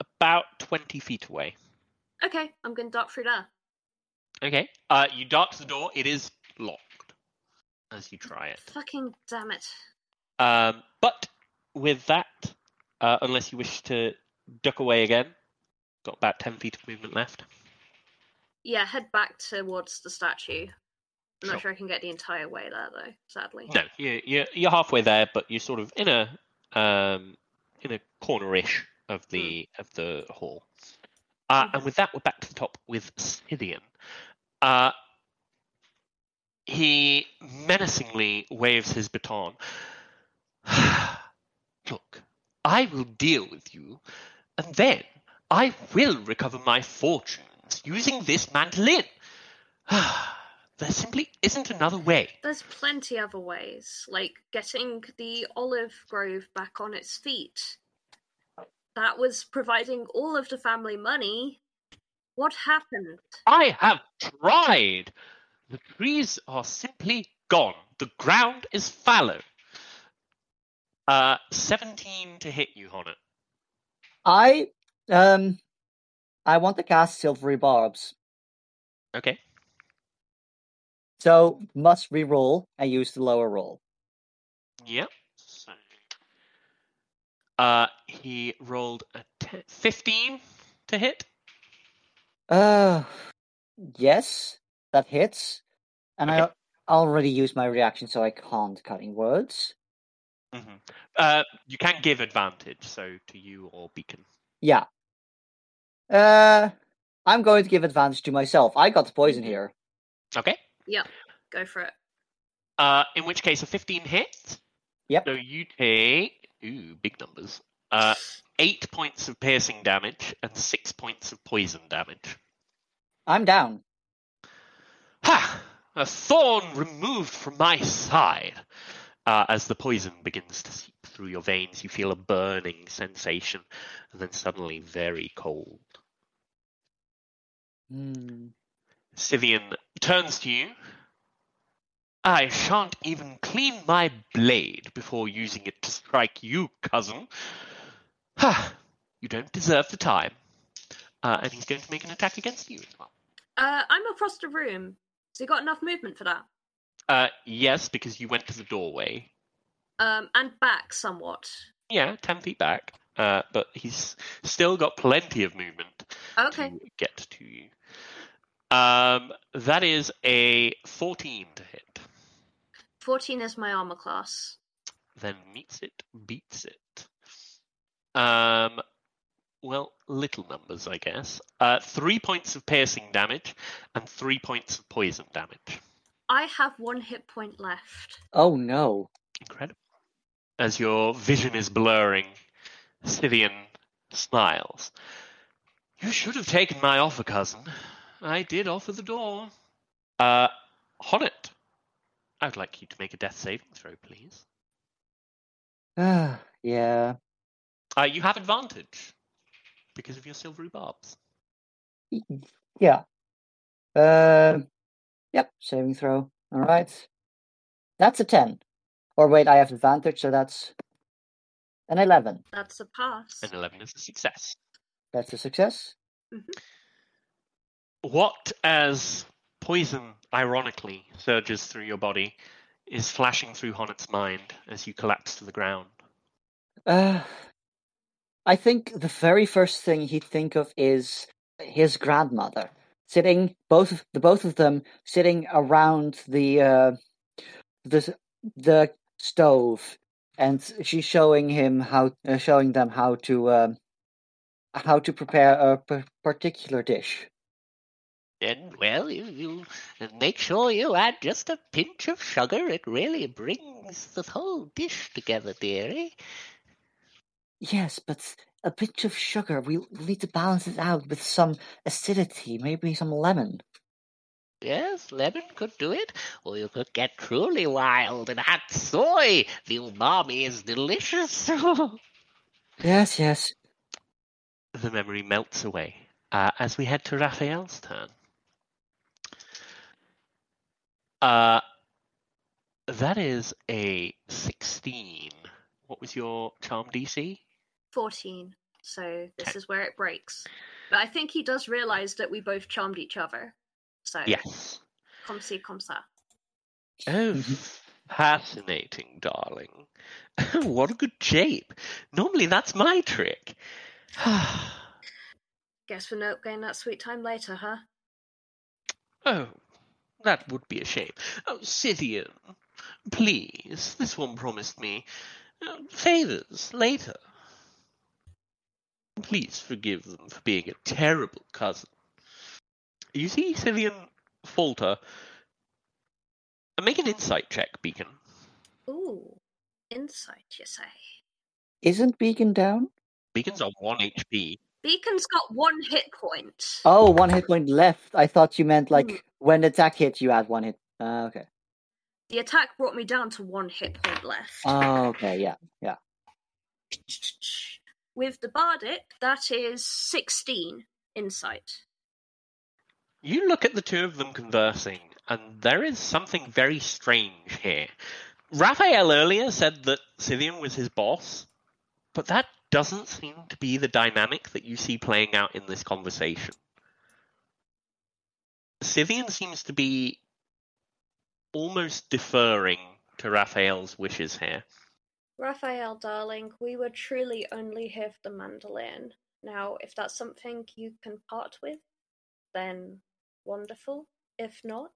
Speaker 2: about 20 feet away.
Speaker 3: Okay, I'm to dart through there.
Speaker 2: Okay. Uh, you dart to the door. It is locked as you try it.
Speaker 3: Fucking damn it.
Speaker 2: Um, but with that, uh, unless you wish to duck away again, got about 10 feet of movement left.
Speaker 3: Yeah, head back towards the statue. I'm not
Speaker 2: Sure.
Speaker 3: sure I can get the entire way there, though, sadly.
Speaker 2: No, you, you, you're halfway there, but you're sort of in a um, in a cornerish of the of the hall. Uh, and with that, we're back to the top with Scythian. Uh, he menacingly waves his baton. Look, I will deal with you, and then I will recover my fortunes using this mandolin. There simply isn't another way.
Speaker 3: There's plenty other ways, like getting the olive grove back on its feet. That was providing all of the family money. What happened?
Speaker 2: I have tried. The trees are simply gone. The ground is fallow. Uh, 17 to hit you, Honnet.
Speaker 4: I um I want to cast silvery barbs.
Speaker 2: Okay.
Speaker 4: So must re-roll and use the lower roll.
Speaker 2: Yep. So, uh, he rolled a 15 to hit.
Speaker 4: Uh yes, that hits. And
Speaker 2: Okay.
Speaker 4: I already used my reaction so I can't cut cutting words.
Speaker 2: Hmm Uh, you can give advantage, so to you or Beacon.
Speaker 4: Yeah. Uh I'm going to give advantage to myself. I got the poison here.
Speaker 2: Okay.
Speaker 3: Yep, go for it.
Speaker 2: Uh, in which case, a 15 hits.
Speaker 4: Yep.
Speaker 2: So you take ooh big numbers. Uh, eight points of piercing damage and six points of poison damage.
Speaker 4: I'm down.
Speaker 2: Ha! A thorn removed from my side. Uh, as the poison begins to seep through your veins, you feel a burning sensation, and then suddenly very cold.
Speaker 4: Hmm.
Speaker 2: Scythian turns to you. I shan't even clean my blade before using it to strike you, cousin. Ha! You don't deserve the time. Uh, and he's going to make an attack against you as well.
Speaker 3: Uh, I'm across the room. So you got enough movement for that?
Speaker 2: Uh, yes, because you went to the doorway.
Speaker 3: Um, and back somewhat.
Speaker 2: Yeah, 10 feet back. Uh, but he's still got plenty of movement
Speaker 3: Okay.
Speaker 2: to get to you. Um, that is a 14 to hit.
Speaker 3: 14 is my armor class.
Speaker 2: then meets it, beats it. Um, well, little numbers, I guess. Uh, three points of piercing damage and three points of poison damage.
Speaker 3: I have one hit point left.
Speaker 4: Oh no.
Speaker 2: Incredible. As your vision is blurring, Scythian smiles. You should have taken my offer, cousin. I did offer the door. Uh, Honnet, I'd like you to make a death saving throw, please.
Speaker 4: Ah, yeah.
Speaker 2: Uh, you have advantage because of your silvery barbs.
Speaker 4: Yeah. Uh, yep, saving throw. All right. That's a 10. Or wait, I have advantage, so that's an 11.
Speaker 3: That's a pass.
Speaker 2: An 11 is a success.
Speaker 4: That's a success.
Speaker 2: What, as poison ironically surges through your body, is flashing through Honnet's mind as you collapse to the ground?
Speaker 4: Uh, I think the very first thing he'd think of is his grandmother sitting, both of, the both of them sitting around the uh, the the stove, and she's showing him how, uh, showing them how to um, how to prepare a p- particular dish.
Speaker 2: And, well, you, you make sure you add just a pinch of sugar. It really brings the whole dish together, dearie.
Speaker 4: Yes, but a pinch of sugar. We we need to balance it out with some acidity, maybe some lemon.
Speaker 2: Yes, lemon could do it, or you could get truly wild and add soy. The umami is delicious.
Speaker 4: Yes, yes.
Speaker 2: the memory melts away uh, as we head to Raphael's turn. Uh, that is a 16. What was your charm DC?
Speaker 3: 14. So this
Speaker 2: Okay.
Speaker 3: is where it breaks. But I think he does realize that we both charmed each other. So,
Speaker 2: Yes.
Speaker 3: comme ci, comme ça.
Speaker 2: Oh, fascinating, darling. what a good shape. Normally that's my trick.
Speaker 3: Guess we're not getting that sweet time later, huh?
Speaker 2: oh, that would be a shame. Oh, Scythian, please, this one promised me uh, favors later. Please forgive them for being a terrible cousin. You see Scythian falter. Make an insight check, Beacon.
Speaker 3: Ooh. Insight, you say?
Speaker 4: Isn't Beacon down?
Speaker 2: Beacon's on 1 HP.
Speaker 3: Beacon's got one hit point.
Speaker 4: Oh, one hit point left. I thought you meant like
Speaker 3: Hmm.
Speaker 4: When the attack hits, you add one hit. Uh, okay.
Speaker 3: The attack brought me down to one hit point left.
Speaker 4: Oh, okay. Yeah. Yeah.
Speaker 3: With the bardic, that is 16 insight.
Speaker 2: You look at the two of them conversing, and there is something very strange here. Raphael earlier said that Scythian was his boss, but that doesn't seem to be the dynamic that you see playing out in this conversation. Scythian seems to be almost deferring to Raphael's wishes here.
Speaker 3: Raphael, darling, we were truly only here for the mandolin. Now, if that's something you can part with, then wonderful. If not,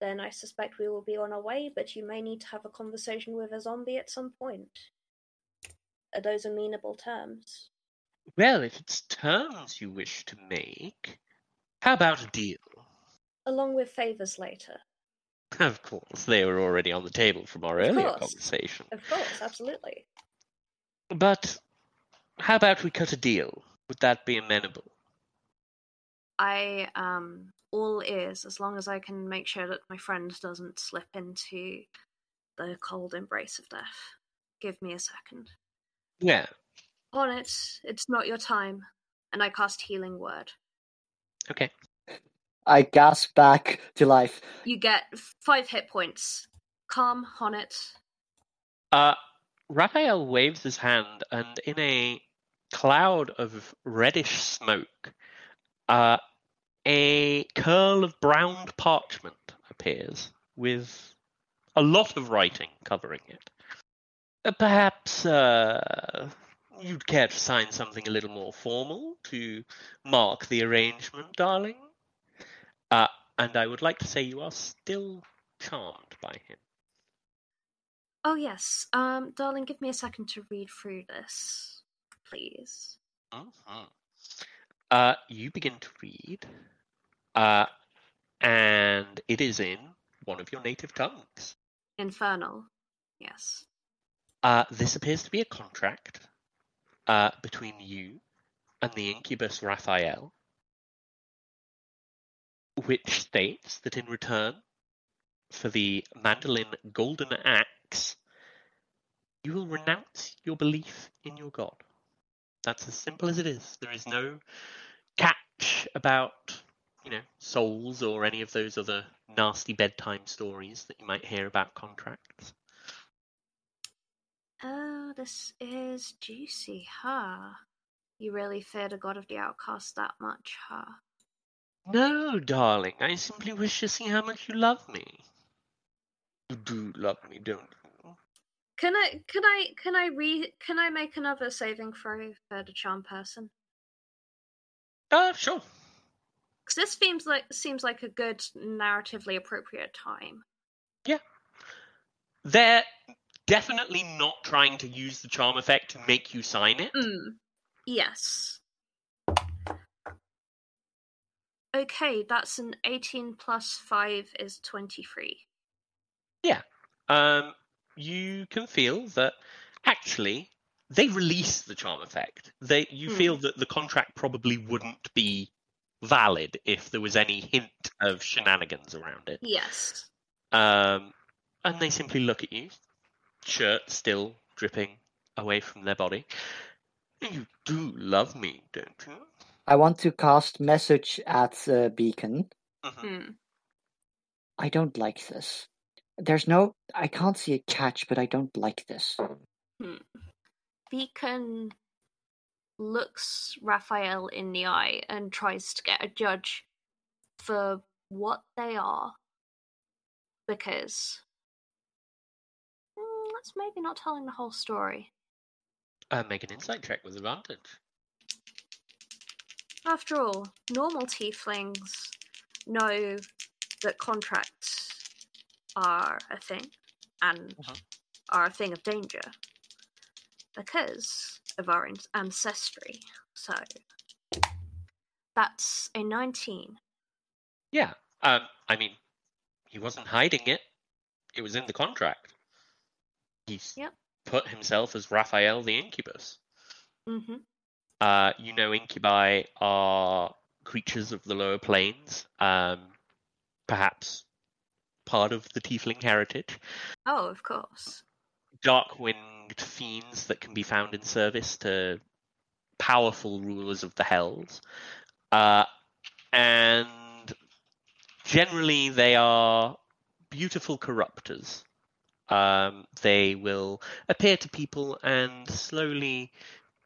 Speaker 3: then I suspect we will be on our way, but you may need to have a conversation with a zombie at some point. Are those amenable terms?
Speaker 2: Well, if it's terms you wish to make, how about a deal?
Speaker 3: Along with favours later.
Speaker 2: Of course, they were already on the table from our
Speaker 3: Of
Speaker 2: earlier
Speaker 3: course.
Speaker 2: conversation.
Speaker 3: Of course, absolutely.
Speaker 2: But how about we cut a deal? Would that be amenable?
Speaker 3: I am all ears as long as I can make sure that my friend doesn't slip into the cold embrace of death. Give me a second.
Speaker 2: Yeah.
Speaker 3: Honnet, it's not your time, and I cast Healing Word.
Speaker 2: Okay.
Speaker 4: I gasp back to life.
Speaker 3: You get five hit points. Calm, on it.
Speaker 2: Uh, Raphael waves his hand, and in a cloud of reddish smoke, uh, a curl of browned parchment appears with a lot of writing covering it. Uh, perhaps uh, you'd care to sign something a little more formal to mark the arrangement, darling? Uh, and I would like to say you are still charmed by him.
Speaker 3: Oh, yes. Um, darling, give me a second to read through this, please.
Speaker 2: Mhm. Uh, you begin to read, uh, and it is in one of your native tongues.
Speaker 3: Infernal. Yes.
Speaker 2: Uh, this appears to be a contract uh, between you and the incubus Raphael, which states that in return for the mandolin golden axe, you will renounce your belief in your god. That's as simple as it is. There is no catch about, you know, souls or any of those other nasty bedtime stories that you might hear about contracts.
Speaker 3: Oh, this is juicy, huh? You really fear the god of the outcast that much, huh?
Speaker 2: No, darling, I simply wish to see how much you love me. You do love me, don't you?
Speaker 3: Can I can I can I re can I make another saving throw for the charm person?
Speaker 2: Uh, sure.
Speaker 3: Because this seems like seems like a good narratively appropriate time. Yeah.
Speaker 2: They're definitely not trying to use the charm effect to make you sign it.
Speaker 3: Mm. Yes. Okay, that's an eighteen plus five is twenty three.
Speaker 2: Um, you can feel that actually they release the charm effect. They you
Speaker 3: Hmm.
Speaker 2: feel that the contract probably wouldn't be valid if there was any hint of shenanigans around it.
Speaker 3: Yes.
Speaker 2: Um, and they simply look at you, shirt still dripping away from their body. You do love me, don't you?
Speaker 4: I want to cast message at uh, Beacon.
Speaker 2: Mhm.
Speaker 3: Hmm.
Speaker 4: I don't like this. There's no. I can't see a catch, but I don't like this.
Speaker 3: Beacon looks Raphael in the eye and tries to get a judge for what they are. Because mm, that's maybe not telling the whole story.
Speaker 2: Uh, make an insight check with advantage.
Speaker 3: After all, normal tieflings know that contracts are a thing and
Speaker 2: Mhm.
Speaker 3: are a thing of danger because of our ancestry. So that's a 19.
Speaker 2: Yeah. Um, I mean, he wasn't hiding it. It was in the contract. He's
Speaker 3: Yep.
Speaker 2: put himself as Raphael the Incubus.
Speaker 3: hmm
Speaker 2: Uh, you know, incubi are creatures of the lower planes. Um, perhaps part of the tiefling heritage.
Speaker 3: Oh, of course.
Speaker 2: Dark winged fiends that can be found in service to powerful rulers of the hells. Uh, and generally, they are beautiful corruptors. Um, they will appear to people and slowly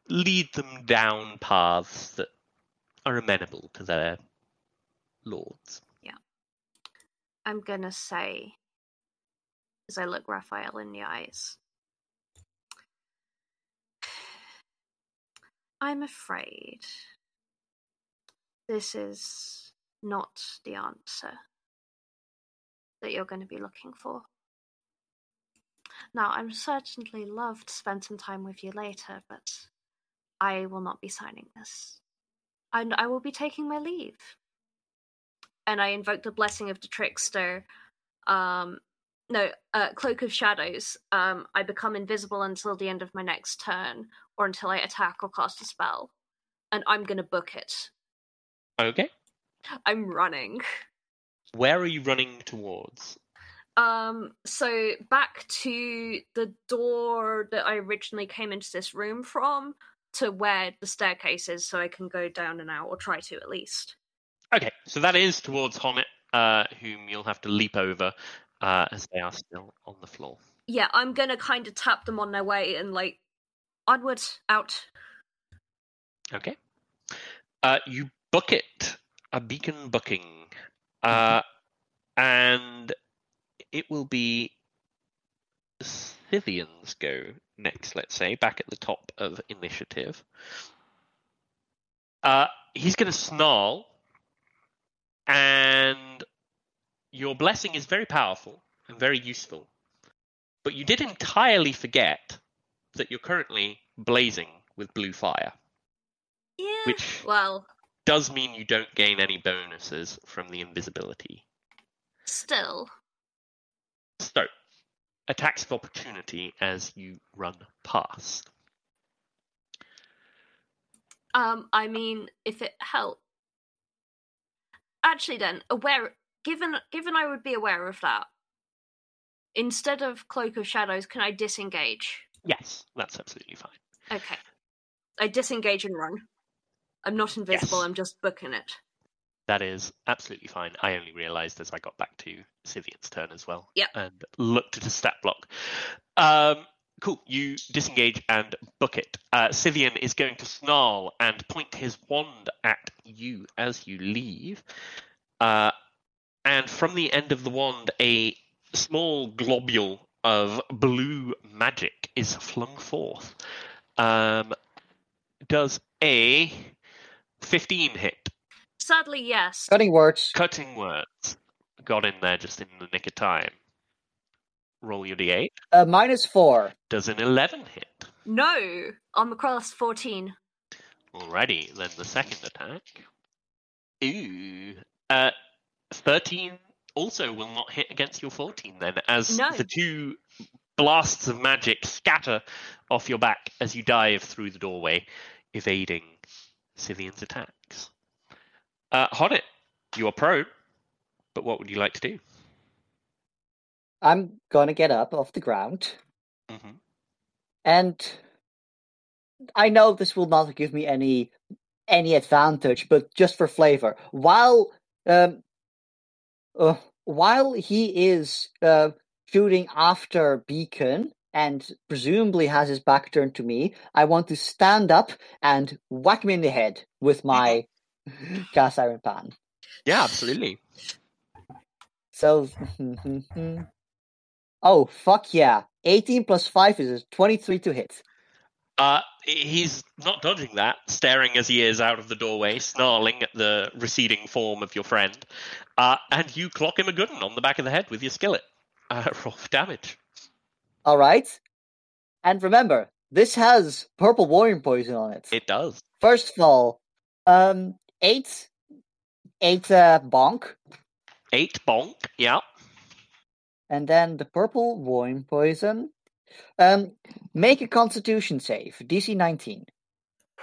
Speaker 2: lead them down paths that are amenable to their lords. Yeah.
Speaker 3: I'm gonna say, as I look Raphael in the eyes, I'm afraid this is not the answer that you're going to be looking for. Now, I'm certainly loved to spend some time with you later, but I will not be signing this. And I will be taking my leave and I invoke the blessing of the trickster. Um, no, uh, cloak of shadows. Um, I become invisible until the end of my next turn, or until I attack or cast a spell, and I'm gonna book it.
Speaker 2: Okay.
Speaker 3: I'm running.
Speaker 2: Where are you running towards?
Speaker 3: Um, so back to the door that I originally came into this room from, to where the staircase is, so I can go down and out, or try to at least.
Speaker 2: Okay, so that is towards Honnet, uh, whom you'll have to leap over uh, as they are still on the floor.
Speaker 3: Yeah, I'm gonna kind of tap them on their way and like onward, out.
Speaker 2: Okay. Uh, you book it, a beacon booking, uh, and it will be Scythian's go next, let's say, back at the top of initiative. Uh, he's going to snarl, and your blessing is very powerful and very useful. But you did entirely forget that you're currently blazing with blue fire,
Speaker 3: Yeah.
Speaker 2: which
Speaker 3: Well,
Speaker 2: does mean you don't gain any bonuses from the invisibility.
Speaker 3: still.
Speaker 2: Attacks of opportunity as you run past.
Speaker 3: Um, I mean, if it helped. Actually, then aware. Given given I would be aware of that. Instead of cloak of shadows, can I disengage?
Speaker 2: Yes, that's absolutely fine.
Speaker 3: Okay. I disengage and run. I'm not invisible.
Speaker 2: Yes.
Speaker 3: I'm just booking it.
Speaker 2: That is absolutely fine. I only realised as I got back to Scythian's turn as well.
Speaker 3: Yep.
Speaker 2: And looked at a stat block. Um, cool. You disengage and book it. Uh, Scythian is going to snarl and point his wand at you as you leave. Uh, and from the end of the wand, a small globule of blue magic is flung forth. Um, does a 15 hit?
Speaker 3: Sadly, yes.
Speaker 4: Cutting words.
Speaker 2: Cutting words. Got in there just in the nick of time. Roll your d8.
Speaker 4: Uh, minus four.
Speaker 2: Does an 11 hit?
Speaker 3: No, I'm across 14.
Speaker 2: Alrighty, then the second attack. Ooh. Uh, 13 also will not hit against your 14 then, as
Speaker 3: No.
Speaker 2: the two blasts of magic scatter off your back as you dive through the doorway, evading Scythian's attacks. Uh, Honnet, you are prone, but what would you like to do?
Speaker 4: I'm gonna get up off the ground,
Speaker 2: hmm
Speaker 4: and I know this will not give me any any advantage, but just for flavor, while um, uh, while he is uh, shooting after Beacon and presumably has his back turned to me, I want to stand up and whack him in the head with my cast iron pan.
Speaker 2: Yeah, absolutely.
Speaker 4: So, oh fuck yeah! Eighteen plus five is twenty-three to hit.
Speaker 2: Uh, he's not dodging that, staring as he is out of the doorway, snarling at the receding form of your friend. Uh, and you clock him a good one on the back of the head with your skillet. Uh, roll damage.
Speaker 4: All right, and remember, this has purple worm poison on it.
Speaker 2: It does.
Speaker 4: First of all, um, eight, eight uh, bonk,
Speaker 2: Eight bonk. Yeah.
Speaker 4: and then the purple worm poison. Um, make a Constitution save, DC nineteen.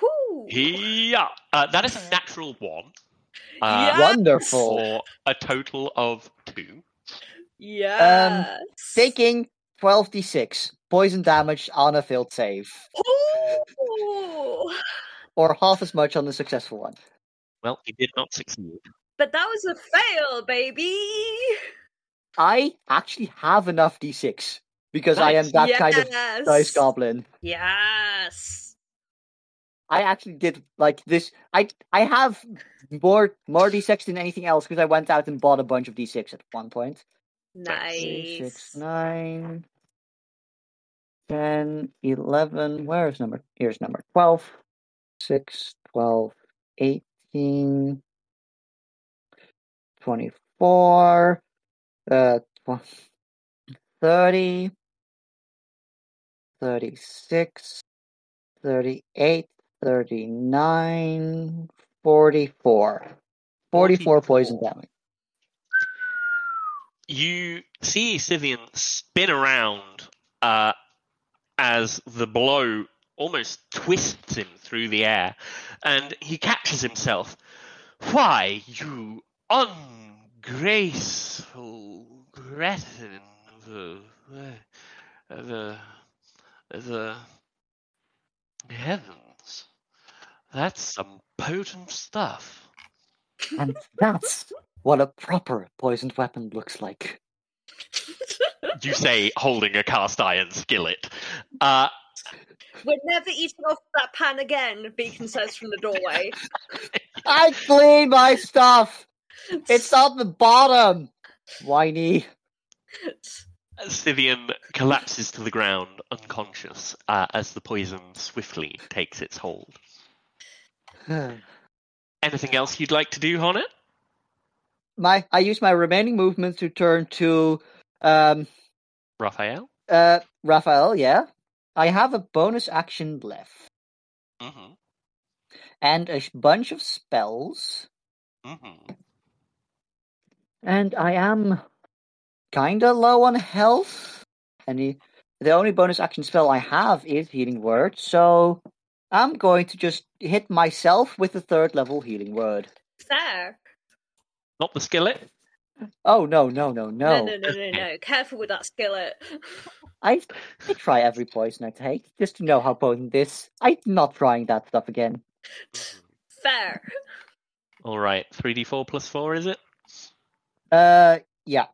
Speaker 3: Whoo!
Speaker 2: Yeah. Uh, that is a natural one. Uh,
Speaker 3: Yes!
Speaker 4: Wonderful.
Speaker 2: For a total of two.
Speaker 3: Yes.
Speaker 4: Taking 12d6 poison damage on a failed save,
Speaker 3: Ooh.
Speaker 4: or half as much on the successful one.
Speaker 2: Well, he did not succeed.
Speaker 3: But that was a fail, baby.
Speaker 4: I actually have enough d6 because I am that
Speaker 3: yes.
Speaker 4: kind of dice goblin.
Speaker 3: Yes.
Speaker 4: I actually did like this. I I have more more d6 than anything else because I went out and bought a bunch of d6 at one point. Three, six,
Speaker 3: Nice.
Speaker 4: nine, 10, 11. Where's number? Here's number 12. 6, 12, 18, 24, uh, tw- 30, 36, 38, 39, 44. 44 poison
Speaker 2: 44.
Speaker 4: damage.
Speaker 2: You see Scythian spin around uh, as the blow almost twists him through the air, and he catches himself. Why, you ungraceful Grettin, the, the, the heavens, that's some potent stuff.
Speaker 4: And that's what a proper poisoned weapon looks like.
Speaker 2: You say, holding a cast iron skillet. Uh,
Speaker 3: We're never eating off that pan again, Beacon says from the doorway.
Speaker 4: I clean my stuff! It's on the bottom! Whiny.
Speaker 2: Scythian collapses to the ground, unconscious, uh, as the poison swiftly takes its hold. Anything else you'd like to do, Honnet?
Speaker 4: my I use my remaining movement to turn to um
Speaker 2: Raphael?
Speaker 4: uh Raphael, yeah. I have a bonus action left.
Speaker 2: Mm-hmm.
Speaker 4: And a bunch of spells.
Speaker 2: Mm-hmm.
Speaker 4: And I am kinda low on health. And the, the only bonus action spell I have is Healing Word, so I'm going to just hit myself with the third level Healing Word.
Speaker 3: Fair.
Speaker 2: Not the skillet?
Speaker 4: Oh no, no, no,
Speaker 3: No,
Speaker 4: no.
Speaker 3: no, no, no, no. Careful with that skillet.
Speaker 4: I, I try every poison I take, just to know how potent this. I'm not trying that stuff again.
Speaker 3: Fair.
Speaker 2: All right, 3d4 plus 4, is it?
Speaker 4: Uh, yeah.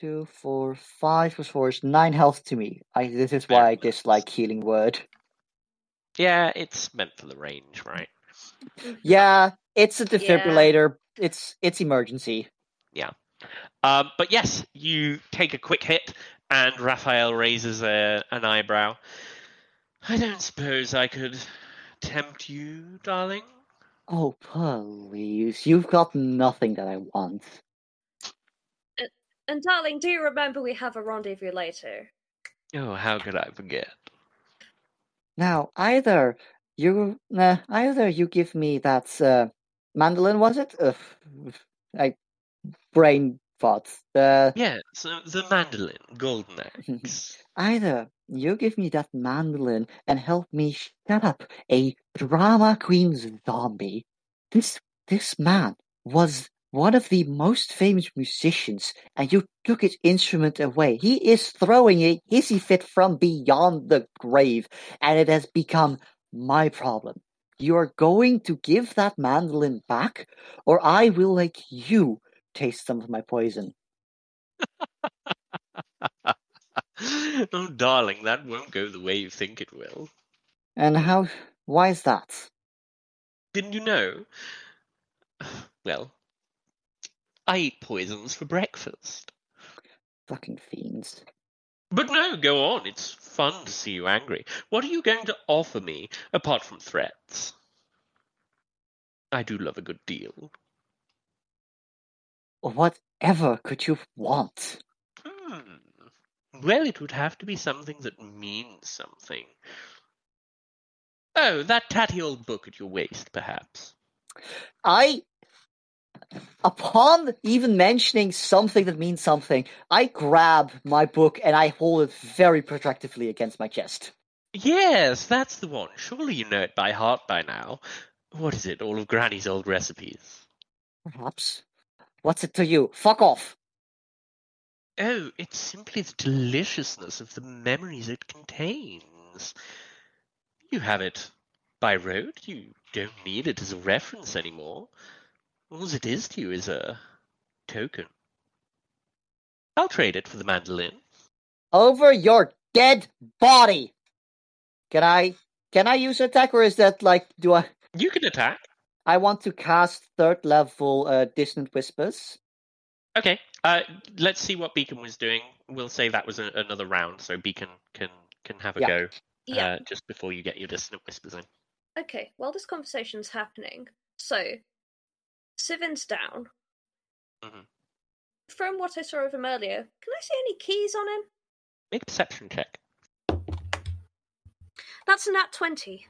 Speaker 4: Two, four, five plus four is nine health to me. I this is why I dislike healing word.
Speaker 2: Yeah, it's meant for the range, right?
Speaker 4: Yeah, it's a defibrillator. It's it's emergency.
Speaker 2: Um, but yes, you take a quick hit, and Raphael raises a, an eyebrow. I don't suppose I could tempt you, darling?
Speaker 4: Oh please, you've got nothing that I want.
Speaker 3: And darling, do you remember we have a rendezvous later?
Speaker 2: Oh, how could I forget?
Speaker 4: Now either you uh, either you give me that uh, mandolin was it? Ugh, I brain. Uh,
Speaker 2: Yeah, so the mandolin, golden axe.
Speaker 4: Either you give me that mandolin and help me shut up a drama queen's zombie. This this man was one of the most famous musicians, and you took his instrument away. He is throwing a hissy fit from beyond the grave, and it has become my problem. You are going to give that mandolin back, or I will make you taste some of my poison.
Speaker 2: oh, darling, that won't go the way you think it will.
Speaker 4: And how? Why is that?
Speaker 2: Didn't you know? Well, I eat poisons for breakfast.
Speaker 4: Fucking fiends.
Speaker 2: But no, go on. It's fun to see you angry. What are you going to offer me apart from threats? I do love a good deal.
Speaker 4: Whatever could you want?
Speaker 2: Hmm. Well, it would have to be something that means something. Oh, that tatty old book at your waist, perhaps.
Speaker 4: I, upon even mentioning something that means something, I grab my book and I hold it very protectively against my chest.
Speaker 2: Yes, that's the one. Surely you know it by heart by now. What is it? All of Granny's old recipes.
Speaker 4: perhaps. What's it to you? Fuck off.
Speaker 2: Oh, it's simply the deliciousness of the memories it contains. You have it by road. You don't need it as a reference anymore. All it is to you is a token. I'll trade it for the mandolin.
Speaker 4: Over your dead body. Can I can I use attack or is that like do I
Speaker 2: You can attack.
Speaker 4: I want to cast third level uh, dissonant whispers.
Speaker 2: Okay. Uh, let's see what Beacon was doing. We'll say that was a, another round, so Beacon can can have a
Speaker 4: Yeah.
Speaker 2: go
Speaker 3: Yeah.
Speaker 2: uh, just before you get your dissonant whispers in.
Speaker 3: Okay, while this conversation's happening, so Scythian's down.
Speaker 2: Mhm.
Speaker 3: From what I saw of him earlier, can I see any keys on him?
Speaker 2: Make a perception check
Speaker 3: That's a nat 20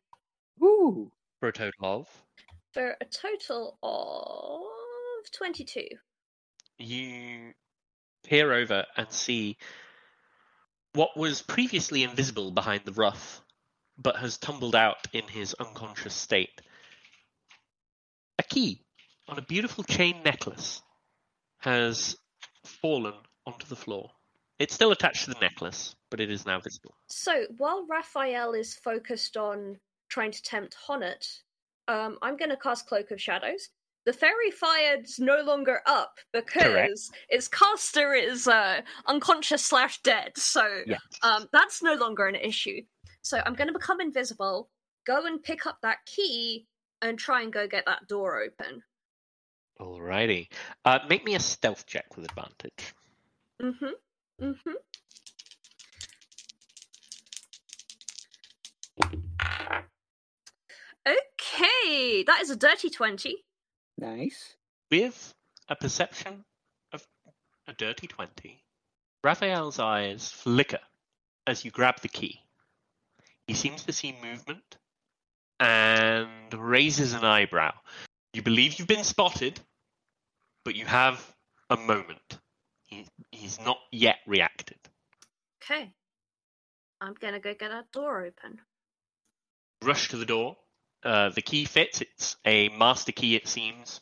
Speaker 4: Ooh.
Speaker 2: for a total of.
Speaker 3: For a total of 22.
Speaker 2: You peer over and see what was previously invisible behind the rough, but has tumbled out in his unconscious state. A key on a beautiful chain necklace has fallen onto the floor. It's still attached to the necklace, but it is now visible.
Speaker 3: So while Raphael is focused on trying to tempt Honnet, um, I'm going to cast Cloak of Shadows. The Faerie Fire's no longer up because its caster is uh, unconscious slash dead. So
Speaker 2: Yes.
Speaker 3: um, that's no longer an issue. So I'm going to become invisible, go and pick up that key, and try and go get that door open.
Speaker 2: Alrighty. Uh, make me a stealth check with advantage.
Speaker 3: Mm-hmm. Mm-hmm. Okay, that is a dirty twenty.
Speaker 4: Nice.
Speaker 2: With a perception of a dirty 20, Raphael's eyes flicker as you grab the key. He seems to see movement and raises an eyebrow. You believe you've been spotted, but you have a moment. He, he's not yet reacted.
Speaker 3: Okay, I'm gonna go get that door open.
Speaker 2: rush to the door. Uh, the key fits. It's a master key, it seems.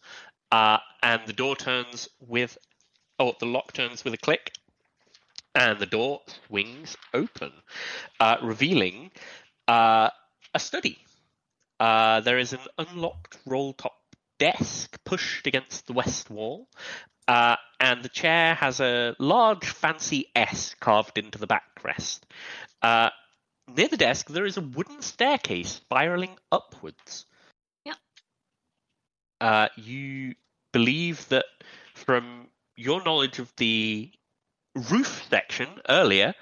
Speaker 2: Uh, and the door turns with. Oh, the lock turns with a click. And the door swings open, uh, revealing uh, a study. Uh, there is an unlocked roll top desk pushed against the west wall. Uh, and the chair has a large fancy S carved into the backrest. Uh, Near the desk, there is a wooden staircase spiraling upwards.
Speaker 3: Yep.
Speaker 2: Uh, you believe that from your knowledge of the roof section earlier,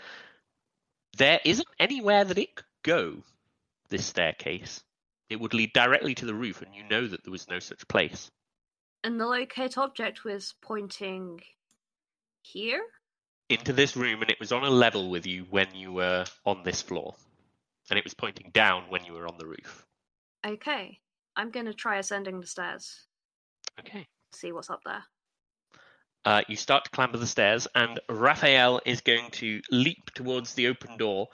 Speaker 2: there isn't anywhere that it could go, this staircase. It would lead directly to the roof, and you know that there was no such place.
Speaker 3: And the locate object was pointing here.
Speaker 2: Into this room, and it was on a level with you when you were on this floor. And it was pointing down when you were on the roof.
Speaker 3: Okay, I'm gonna try ascending the stairs.
Speaker 2: Okay.
Speaker 3: See what's up there.
Speaker 2: Uh, you start to clamber the stairs, and Raphael is going to leap towards the open door.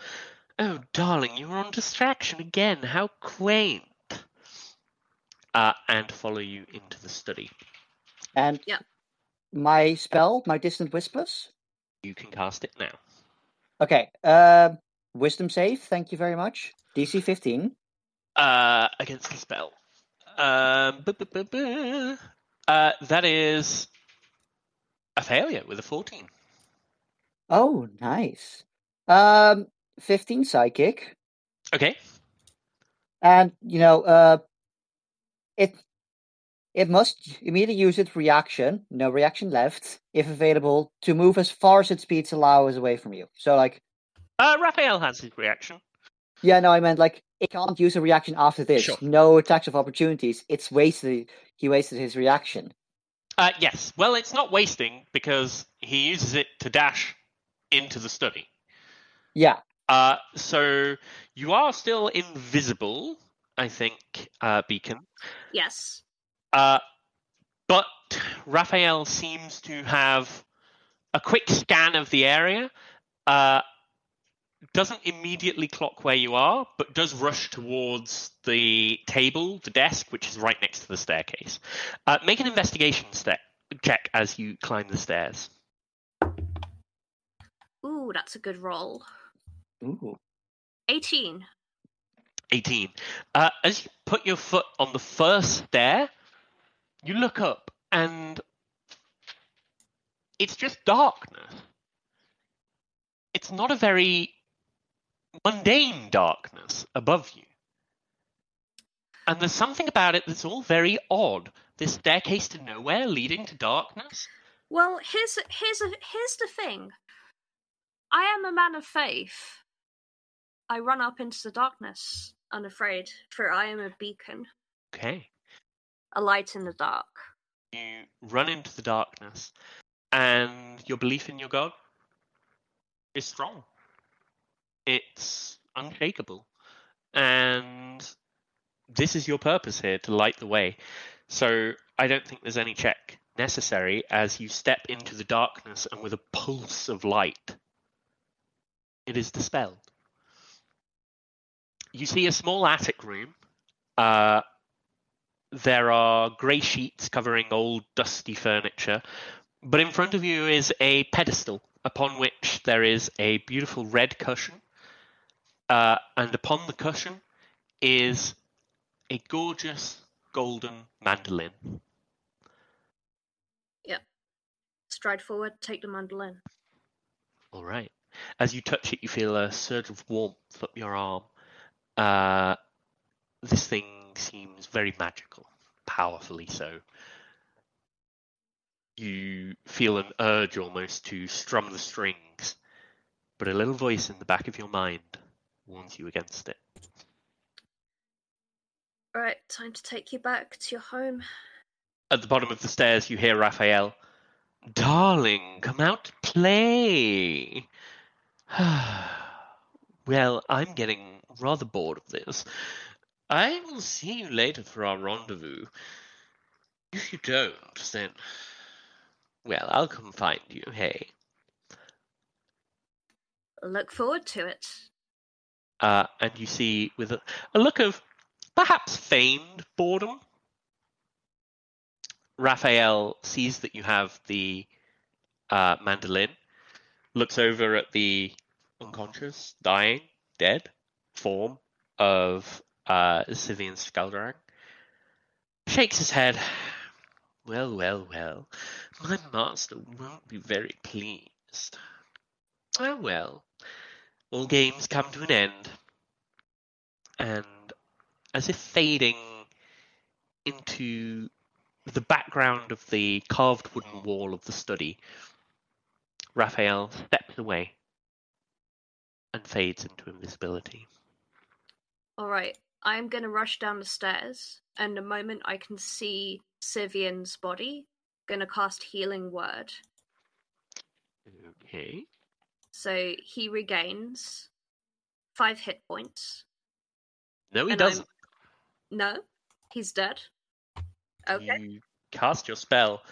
Speaker 2: Oh, darling, you are on distraction again. How quaint. Uh, and follow you into the study.
Speaker 4: And
Speaker 3: Yeah.
Speaker 4: my spell, my dissonant whispers.
Speaker 2: You can cast it now.
Speaker 4: Okay. Uh, wisdom save. Thank you very much. DC 15.
Speaker 2: Uh, against the spell. Um, bu- bu- bu- bu- Uh, that is a failure with a 14.
Speaker 4: Oh, nice. Um, 15 psychic.
Speaker 2: Okay.
Speaker 4: And, you know, uh, it it must immediately use its reaction, no reaction left, if available, to move as far as its speeds allow us away from you. So, like,
Speaker 2: Uh, Raphael has his reaction.
Speaker 4: yeah, no, I meant, like, it can't use a reaction after this.
Speaker 2: Sure.
Speaker 4: No attacks of opportunities. It's wasted. He wasted his reaction.
Speaker 2: Uh, yes. Well, it's not wasting because he uses it to dash into the study.
Speaker 4: Yeah.
Speaker 2: Uh, so you are still invisible, I think, uh, Beacon.
Speaker 3: Yes.
Speaker 2: Uh, but Raphael seems to have a quick scan of the area, uh, doesn't immediately clock where you are, but does rush towards the table, the desk, which is right next to the staircase. Uh, make an investigation ste- check as you climb the stairs.
Speaker 3: Ooh, that's a good roll.
Speaker 4: Ooh.
Speaker 3: 18.
Speaker 2: 18. Uh, as you put your foot on the first stair, you look up and it's just darkness. It's not a very mundane darkness above you. And there's something about it that's all very odd. This staircase to nowhere leading to darkness.
Speaker 3: Well, here's here's a, here's the thing. I am a man of faith. I run up into the darkness, unafraid, for I am a beacon,
Speaker 2: Okay.
Speaker 3: A light in the dark.
Speaker 2: You run into the darkness, and your belief in your God is strong. It's unshakable. And this is your purpose here to light the way. So I don't think there's any check necessary as you step into the darkness and with a pulse of light, it is dispelled. You see a small attic room. Uh, there are grey sheets covering old, dusty furniture, but in front of you is a pedestal upon which there is a beautiful red cushion, uh, and upon the cushion is a gorgeous golden mandolin. Yeah.
Speaker 3: Stride forward, take the mandolin.
Speaker 2: All right. As you touch it, you feel a surge of warmth up your arm. Uh, this thing seems very magical, powerfully so. You feel an urge almost to strum the strings, but a little voice in the back of your mind warns you against it.
Speaker 3: Right, time to take you back to your home.
Speaker 2: At the bottom of the stairs, you hear Raphael. Darling, come out to play. well, I'm getting rather bored of this. I will see you later for our rendezvous. If you don't, then. Well, I'll come find you, hey?
Speaker 3: Look forward to it.
Speaker 2: Uh, and you see, with a, a look of perhaps feigned boredom, Raphael sees that you have the uh, mandolin, looks over at the unconscious, dying, dead form of uh, Skuldrang, shakes his head. Well, well, well, my master won't be very pleased. Oh well, all games come to an end. And as if fading into the background of the carved wooden wall of the study, Raphael steps away and fades into invisibility.
Speaker 3: Alright, I'm gonna rush down the stairs, and the moment I can see Scythian's body, gonna cast Healing Word.
Speaker 2: Okay.
Speaker 3: So he regains five hit points.
Speaker 2: No, he
Speaker 3: And I'm-
Speaker 2: doesn't.
Speaker 3: No, he's dead. Okay.
Speaker 2: You cast your spell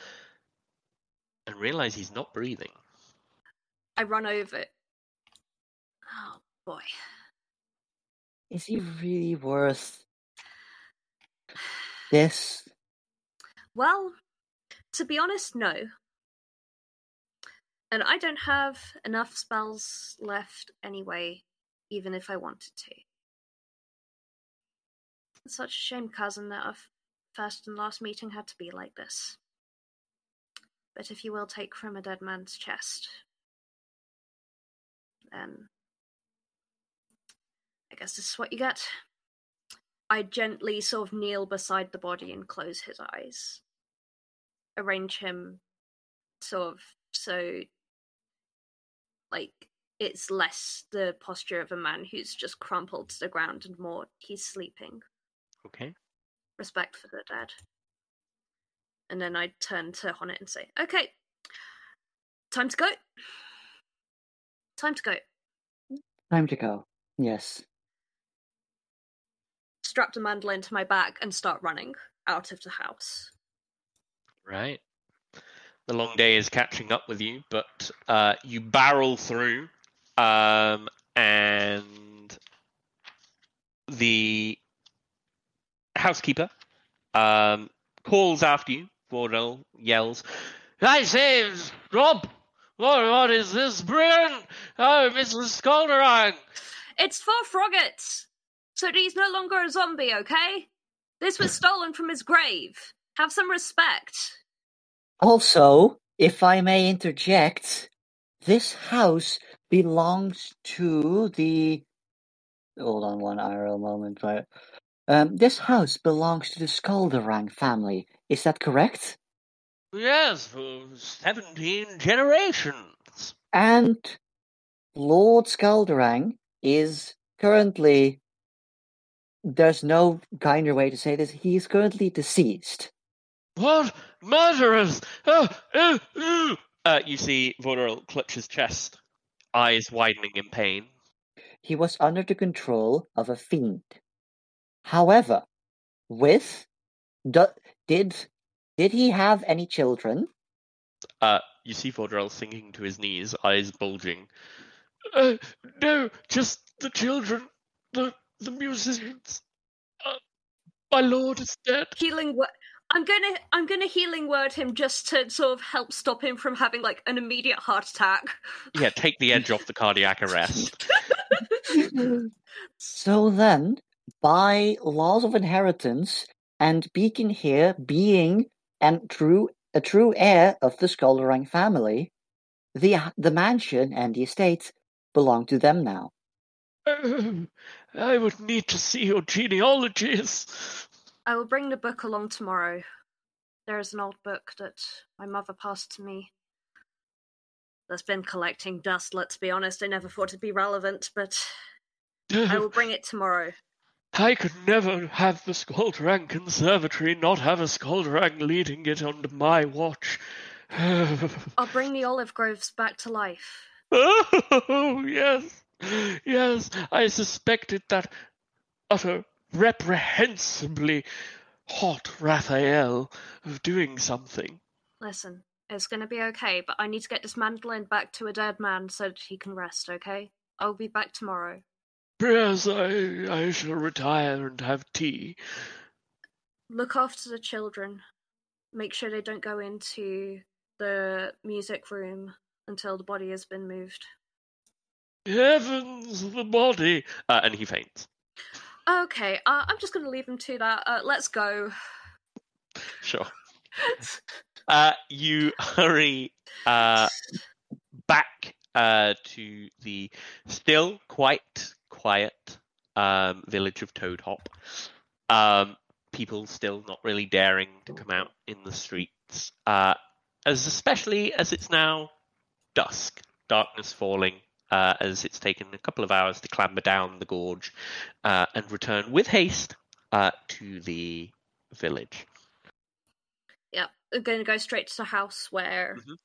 Speaker 2: and realize he's not breathing.
Speaker 3: I run over. Oh boy.
Speaker 4: Is he really worth this?
Speaker 3: Well, to be honest, no. And I don't have enough spells left anyway, even if I wanted to. It's such a shame, cousin, that our first and last meeting had to be like this. But if you will take from a dead man's chest, then guess this is what you get. I gently sort of kneel beside the body and close his eyes. Arrange him sort of so like it's less the posture of a man who's just crumpled to the ground and more he's sleeping.
Speaker 2: Okay.
Speaker 3: Respect for the dead. And then I turn to Honnet and say, Okay, time to go. Time to go.
Speaker 4: Time to go. Yes.
Speaker 3: Strap the mandolin to my back and start running out of the house.
Speaker 2: Right. The long day is catching up with you, but uh, you barrel through um, and the housekeeper um, calls after you. Vordel yells, I say, Rob, what, what is this, Brian? Oh, Mrs. Skuldrang.
Speaker 3: It's for Froggatt! So he's no longer a zombie, okay? This was stolen from his grave. Have some respect.
Speaker 4: Also, if I may interject, this house belongs to the. Hold on one IRL moment, right? Um, this house belongs to the Skuldrang family. Is that correct?
Speaker 2: Yes, for 17 generations.
Speaker 4: And Lord Skuldrang is currently. There's no kinder way to say this. He is currently deceased.
Speaker 2: What? Murderers! Uh, uh, uh. Uh, you see Vordel clutch his chest, eyes widening in pain.
Speaker 4: He was under the control of a fiend. However, with do, did did he have any children?
Speaker 2: Uh, you see Vordrell sinking to his knees, eyes bulging. Uh, no, just the children, the the musicians. Uh, my lord is dead.
Speaker 3: Healing word. I'm gonna I'm gonna healing word him just to sort of help stop him from having like an immediate heart attack.
Speaker 2: Yeah, take the edge off the cardiac arrest.
Speaker 4: So then, by laws of inheritance, and Beacon here being and true a true heir of the Skuldrang family, the the mansion and the estate belong to them now.
Speaker 2: Oh, I would need to see your genealogies.
Speaker 3: I will bring the book along tomorrow. There is an old book that my mother passed to me. That's been collecting dust, let's be honest. I never thought it'd be relevant, but I will bring it tomorrow.
Speaker 2: I could never have the Skuldrang Conservatory not have a Skuldrang leading it under my watch.
Speaker 3: I'll bring the olive groves back to life.
Speaker 2: oh, yes, yes, I suspected that utter reprehensibly hot Raphael of doing something.
Speaker 3: Listen, it's gonna be okay, but I need to get this mandolin back to a dead man so that he can rest, okay? I'll be back tomorrow.
Speaker 2: Yes, I, I shall retire and have tea.
Speaker 3: Look after the children. Make sure they don't go into the music room until the body has been moved.
Speaker 2: Heavens, the body! Uh, and he faints.
Speaker 3: Okay, uh, I'm just gonna leave him to that. Uh, let's go.
Speaker 2: Sure. Uh, you hurry uh, back uh, to the still quite quiet um, village of Toad Hop. Um, people still not really daring to come out in the streets, uh, as especially as it's now dusk, darkness falling. Uh, as it's taken a couple of hours to clamber down the gorge uh, and return with haste uh, to the village.
Speaker 3: Yep, I'm gonna go straight to the house where
Speaker 2: Mhm.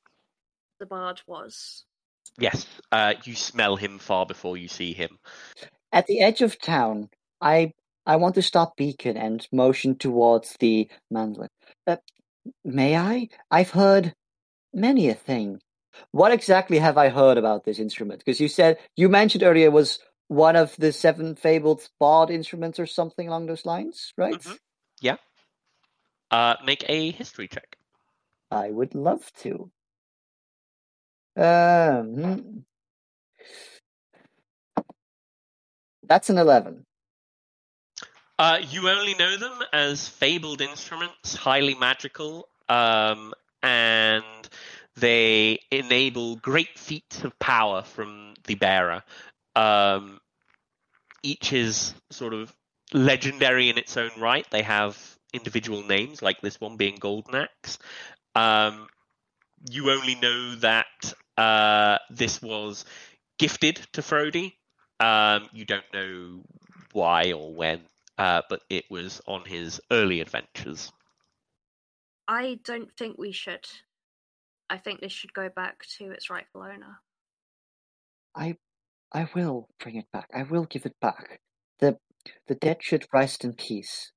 Speaker 3: the bard was.
Speaker 2: Yes, uh, you smell him far before you see him.
Speaker 4: At the edge of town, I I want to stop Beacon and motion towards the mandolin. Uh, may I? I've heard many a thing. What exactly have I heard about this instrument? Because you said you mentioned earlier it was one of the seven fabled bard instruments or something along those lines, right?
Speaker 2: Mhm. Uh, make a history check.
Speaker 4: I would love to. Um, that's an eleven.
Speaker 2: Uh, you only know them as fabled instruments, highly magical, um, and they enable great feats of power from the bearer. Um, each is sort of legendary in its own right. They have individual names, like this one being Golden Axe. Um, you only know that uh, this was gifted to Frody. Um, you don't know why or when, uh, but it was on his early adventures.
Speaker 3: I don't think we should. I think this should go back to its rightful owner.
Speaker 4: I I will bring it back. I will give it back. The the dead should rest in peace.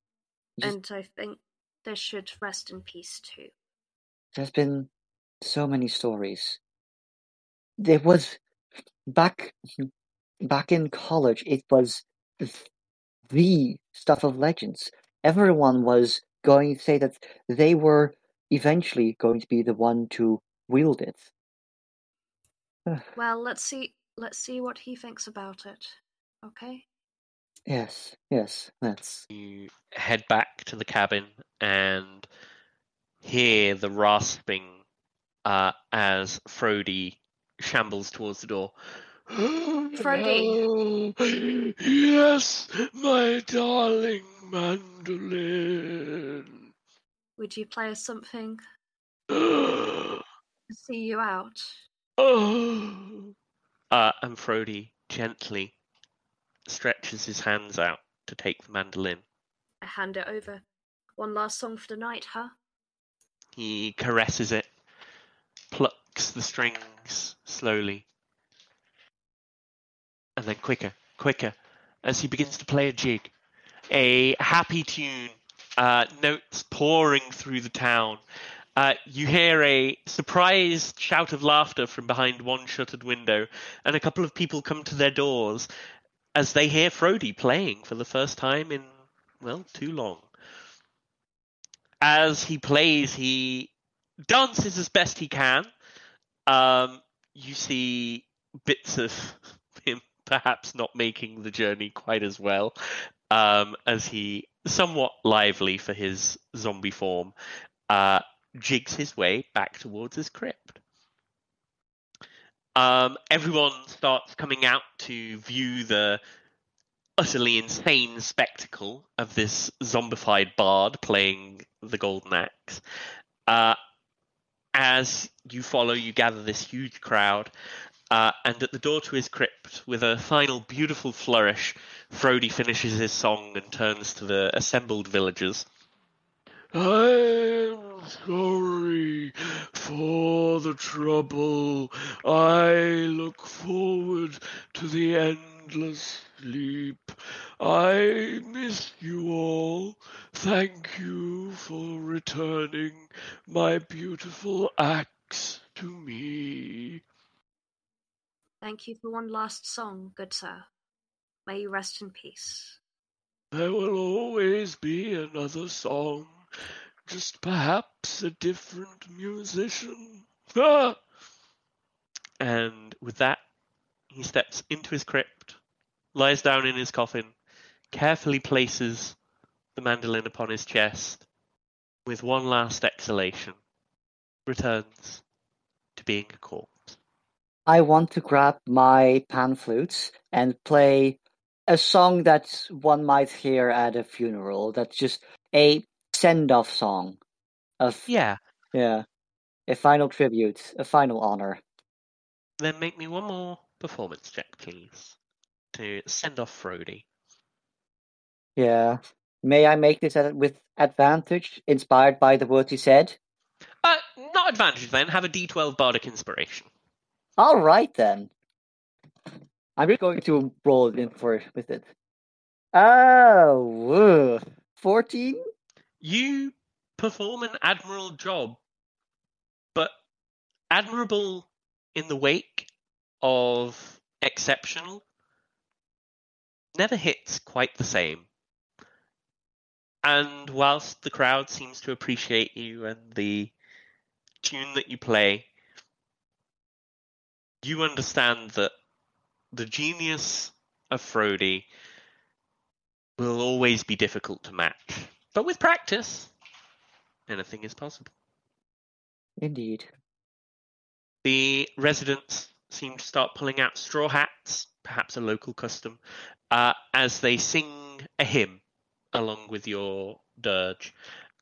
Speaker 3: And I think this should rest in peace too.
Speaker 4: There's been so many stories. There was back back in college. It was the stuff of legends. Everyone was going to say that they were eventually going to be the one to wield it.
Speaker 3: Well, let's see. Let's see what he thinks about it. Okay.
Speaker 4: Yes, yes, that's
Speaker 2: You head back to the cabin and hear the rasping uh, as Frody shambles towards the door.
Speaker 3: Frody.
Speaker 1: Yes, my darling mandolin.
Speaker 3: Would you play us something
Speaker 1: oh.
Speaker 3: to see you out?
Speaker 2: Uh, and Frody gently stretches his hands out to take the mandolin.
Speaker 3: I hand it over. One last song for the night, huh?
Speaker 2: He caresses it, plucks the strings slowly, and then quicker, quicker, as he begins to play a jig. A happy tune, uh, notes pouring through the town. Uh, you hear a surprised shout of laughter from behind one shuttered window, and a couple of people come to their doors as they hear Frody playing for the first time in, well, too long. As he plays, he dances as best he can. Um, you see bits of him perhaps not making the journey quite as well um, as he, somewhat lively for his zombie form, uh, jigs his way back towards his crypt. Um, everyone starts coming out to view the utterly insane spectacle of this zombified bard playing the golden axe. Uh, as you follow, you gather this huge crowd, uh, and at the door to his crypt, with a final beautiful flourish, Frody finishes his song and turns to the assembled villagers.
Speaker 1: I'm sorry for the trouble. I look forward to the endless sleep. I miss you all. Thank you for returning my beautiful axe to me.
Speaker 3: Thank you for one last song, good sir. May you rest in peace.
Speaker 1: There will always be another song, just perhaps a different musician. Ah!
Speaker 2: And with that, he steps into his crypt, lies down in his coffin, carefully places the mandolin upon his chest, with one last exhalation, returns to being a corpse.
Speaker 4: I want to grab my pan flutes and play a song that one might hear at a funeral. That's just a send off song of
Speaker 2: Yeah,
Speaker 4: yeah, a final tribute, a final honor.
Speaker 2: then make me one more performance check, please, to send off Frody.
Speaker 4: Yeah. May I make this at, with advantage, inspired by the words you said?
Speaker 2: Uh, not advantage then, have a d12 bardic inspiration.
Speaker 4: All right then. I'm just going to roll in for with it. Oh, fourteen.
Speaker 2: You perform an admirable job, but admirable in the wake of exceptional never hits quite the same. And whilst the crowd seems to appreciate you and the tune that you play, you understand that the genius of Frody will always be difficult to match. But with practice, anything is possible.
Speaker 4: Indeed.
Speaker 2: The residents seem to start pulling out straw hats, perhaps a local custom, uh, as they sing a hymn along with your dirge.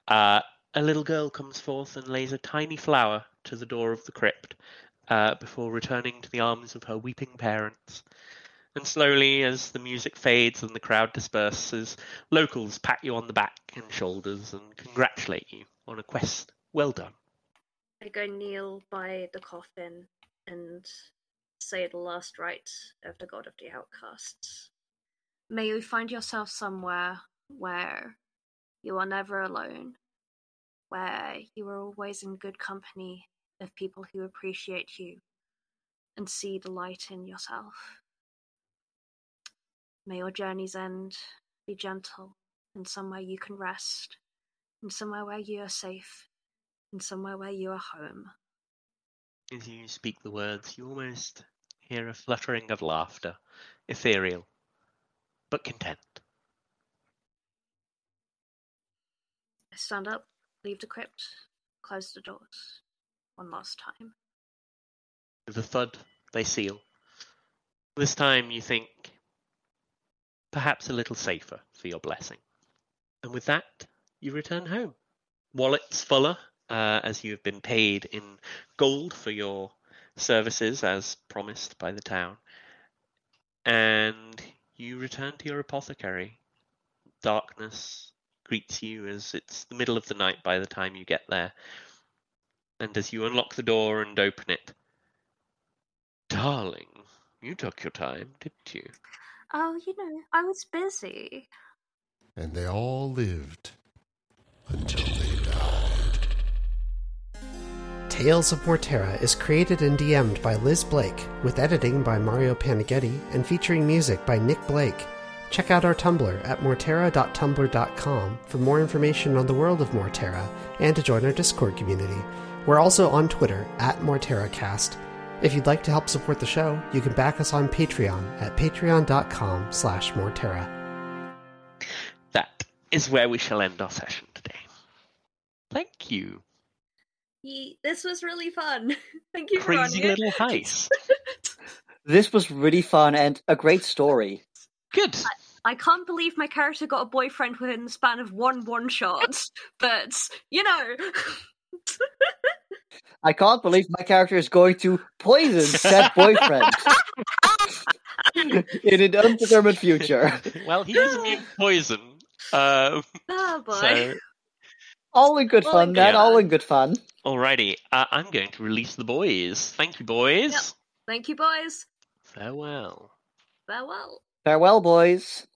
Speaker 2: Uh, a little girl comes forth and lays a tiny flower to the door of the crypt uh, before returning to the arms of her weeping parents. And slowly, as the music fades and the crowd disperses, locals pat you on the back and shoulders and congratulate you on a quest well done.
Speaker 3: I go kneel by the coffin and say the last rites of the god of the outcasts. May you find yourself somewhere where you are never alone, where you are always in good company of people who appreciate you and see the light in yourself. May your journeys end be gentle, and somewhere you can rest, and somewhere where you are safe, and somewhere where you are home.
Speaker 2: As you speak the words, you almost hear a fluttering of laughter, ethereal, but content.
Speaker 3: I stand up, leave the crypt, close the doors one last time.
Speaker 2: With a thud, they seal. This time you think perhaps a little safer for your blessing. And with that, you return home. Wallets fuller, uh, as you have been paid in gold for your services as promised by the town. And you return to your apothecary. Darkness greets you as it's the middle of the night by the time you get there. And as you unlock the door and open it, darling, you took your time, didn't you?
Speaker 3: Oh, you know, I was busy.
Speaker 1: And they all lived until they died.
Speaker 5: Tales of Mortera is created and DM'd by Liz Blake, with editing by Mario Panaghetti and featuring music by Nick Blake. Check out our Tumblr at mortera.tumblr.com for more information on the world of Mortera and to join our Discord community. We're also on Twitter at MorteraCast. If you'd like to help support the show, you can back us on Patreon at patreon.com slash Mortera.
Speaker 2: That is where we shall end our session today. Thank you.
Speaker 3: Ye- This was really fun. Thank you for
Speaker 2: Crazy
Speaker 3: running
Speaker 2: little heist.
Speaker 4: This was really fun and a great story.
Speaker 2: Good.
Speaker 3: I can't believe my character got a boyfriend within the span of one one shot, but you know,
Speaker 4: I can't believe my character is going to poison said boyfriend in an undetermined future.
Speaker 2: Well, he is immune to poison. Uh,
Speaker 3: oh boy.
Speaker 2: so,
Speaker 4: All in good
Speaker 3: All
Speaker 4: fun,
Speaker 3: in
Speaker 4: man.
Speaker 2: good
Speaker 4: All in good fun.
Speaker 2: alrighty, uh, I'm going to release the boys. Thank you, boys.
Speaker 3: Yep. Thank you, boys.
Speaker 2: Farewell.
Speaker 3: Farewell.
Speaker 4: Farewell, boys.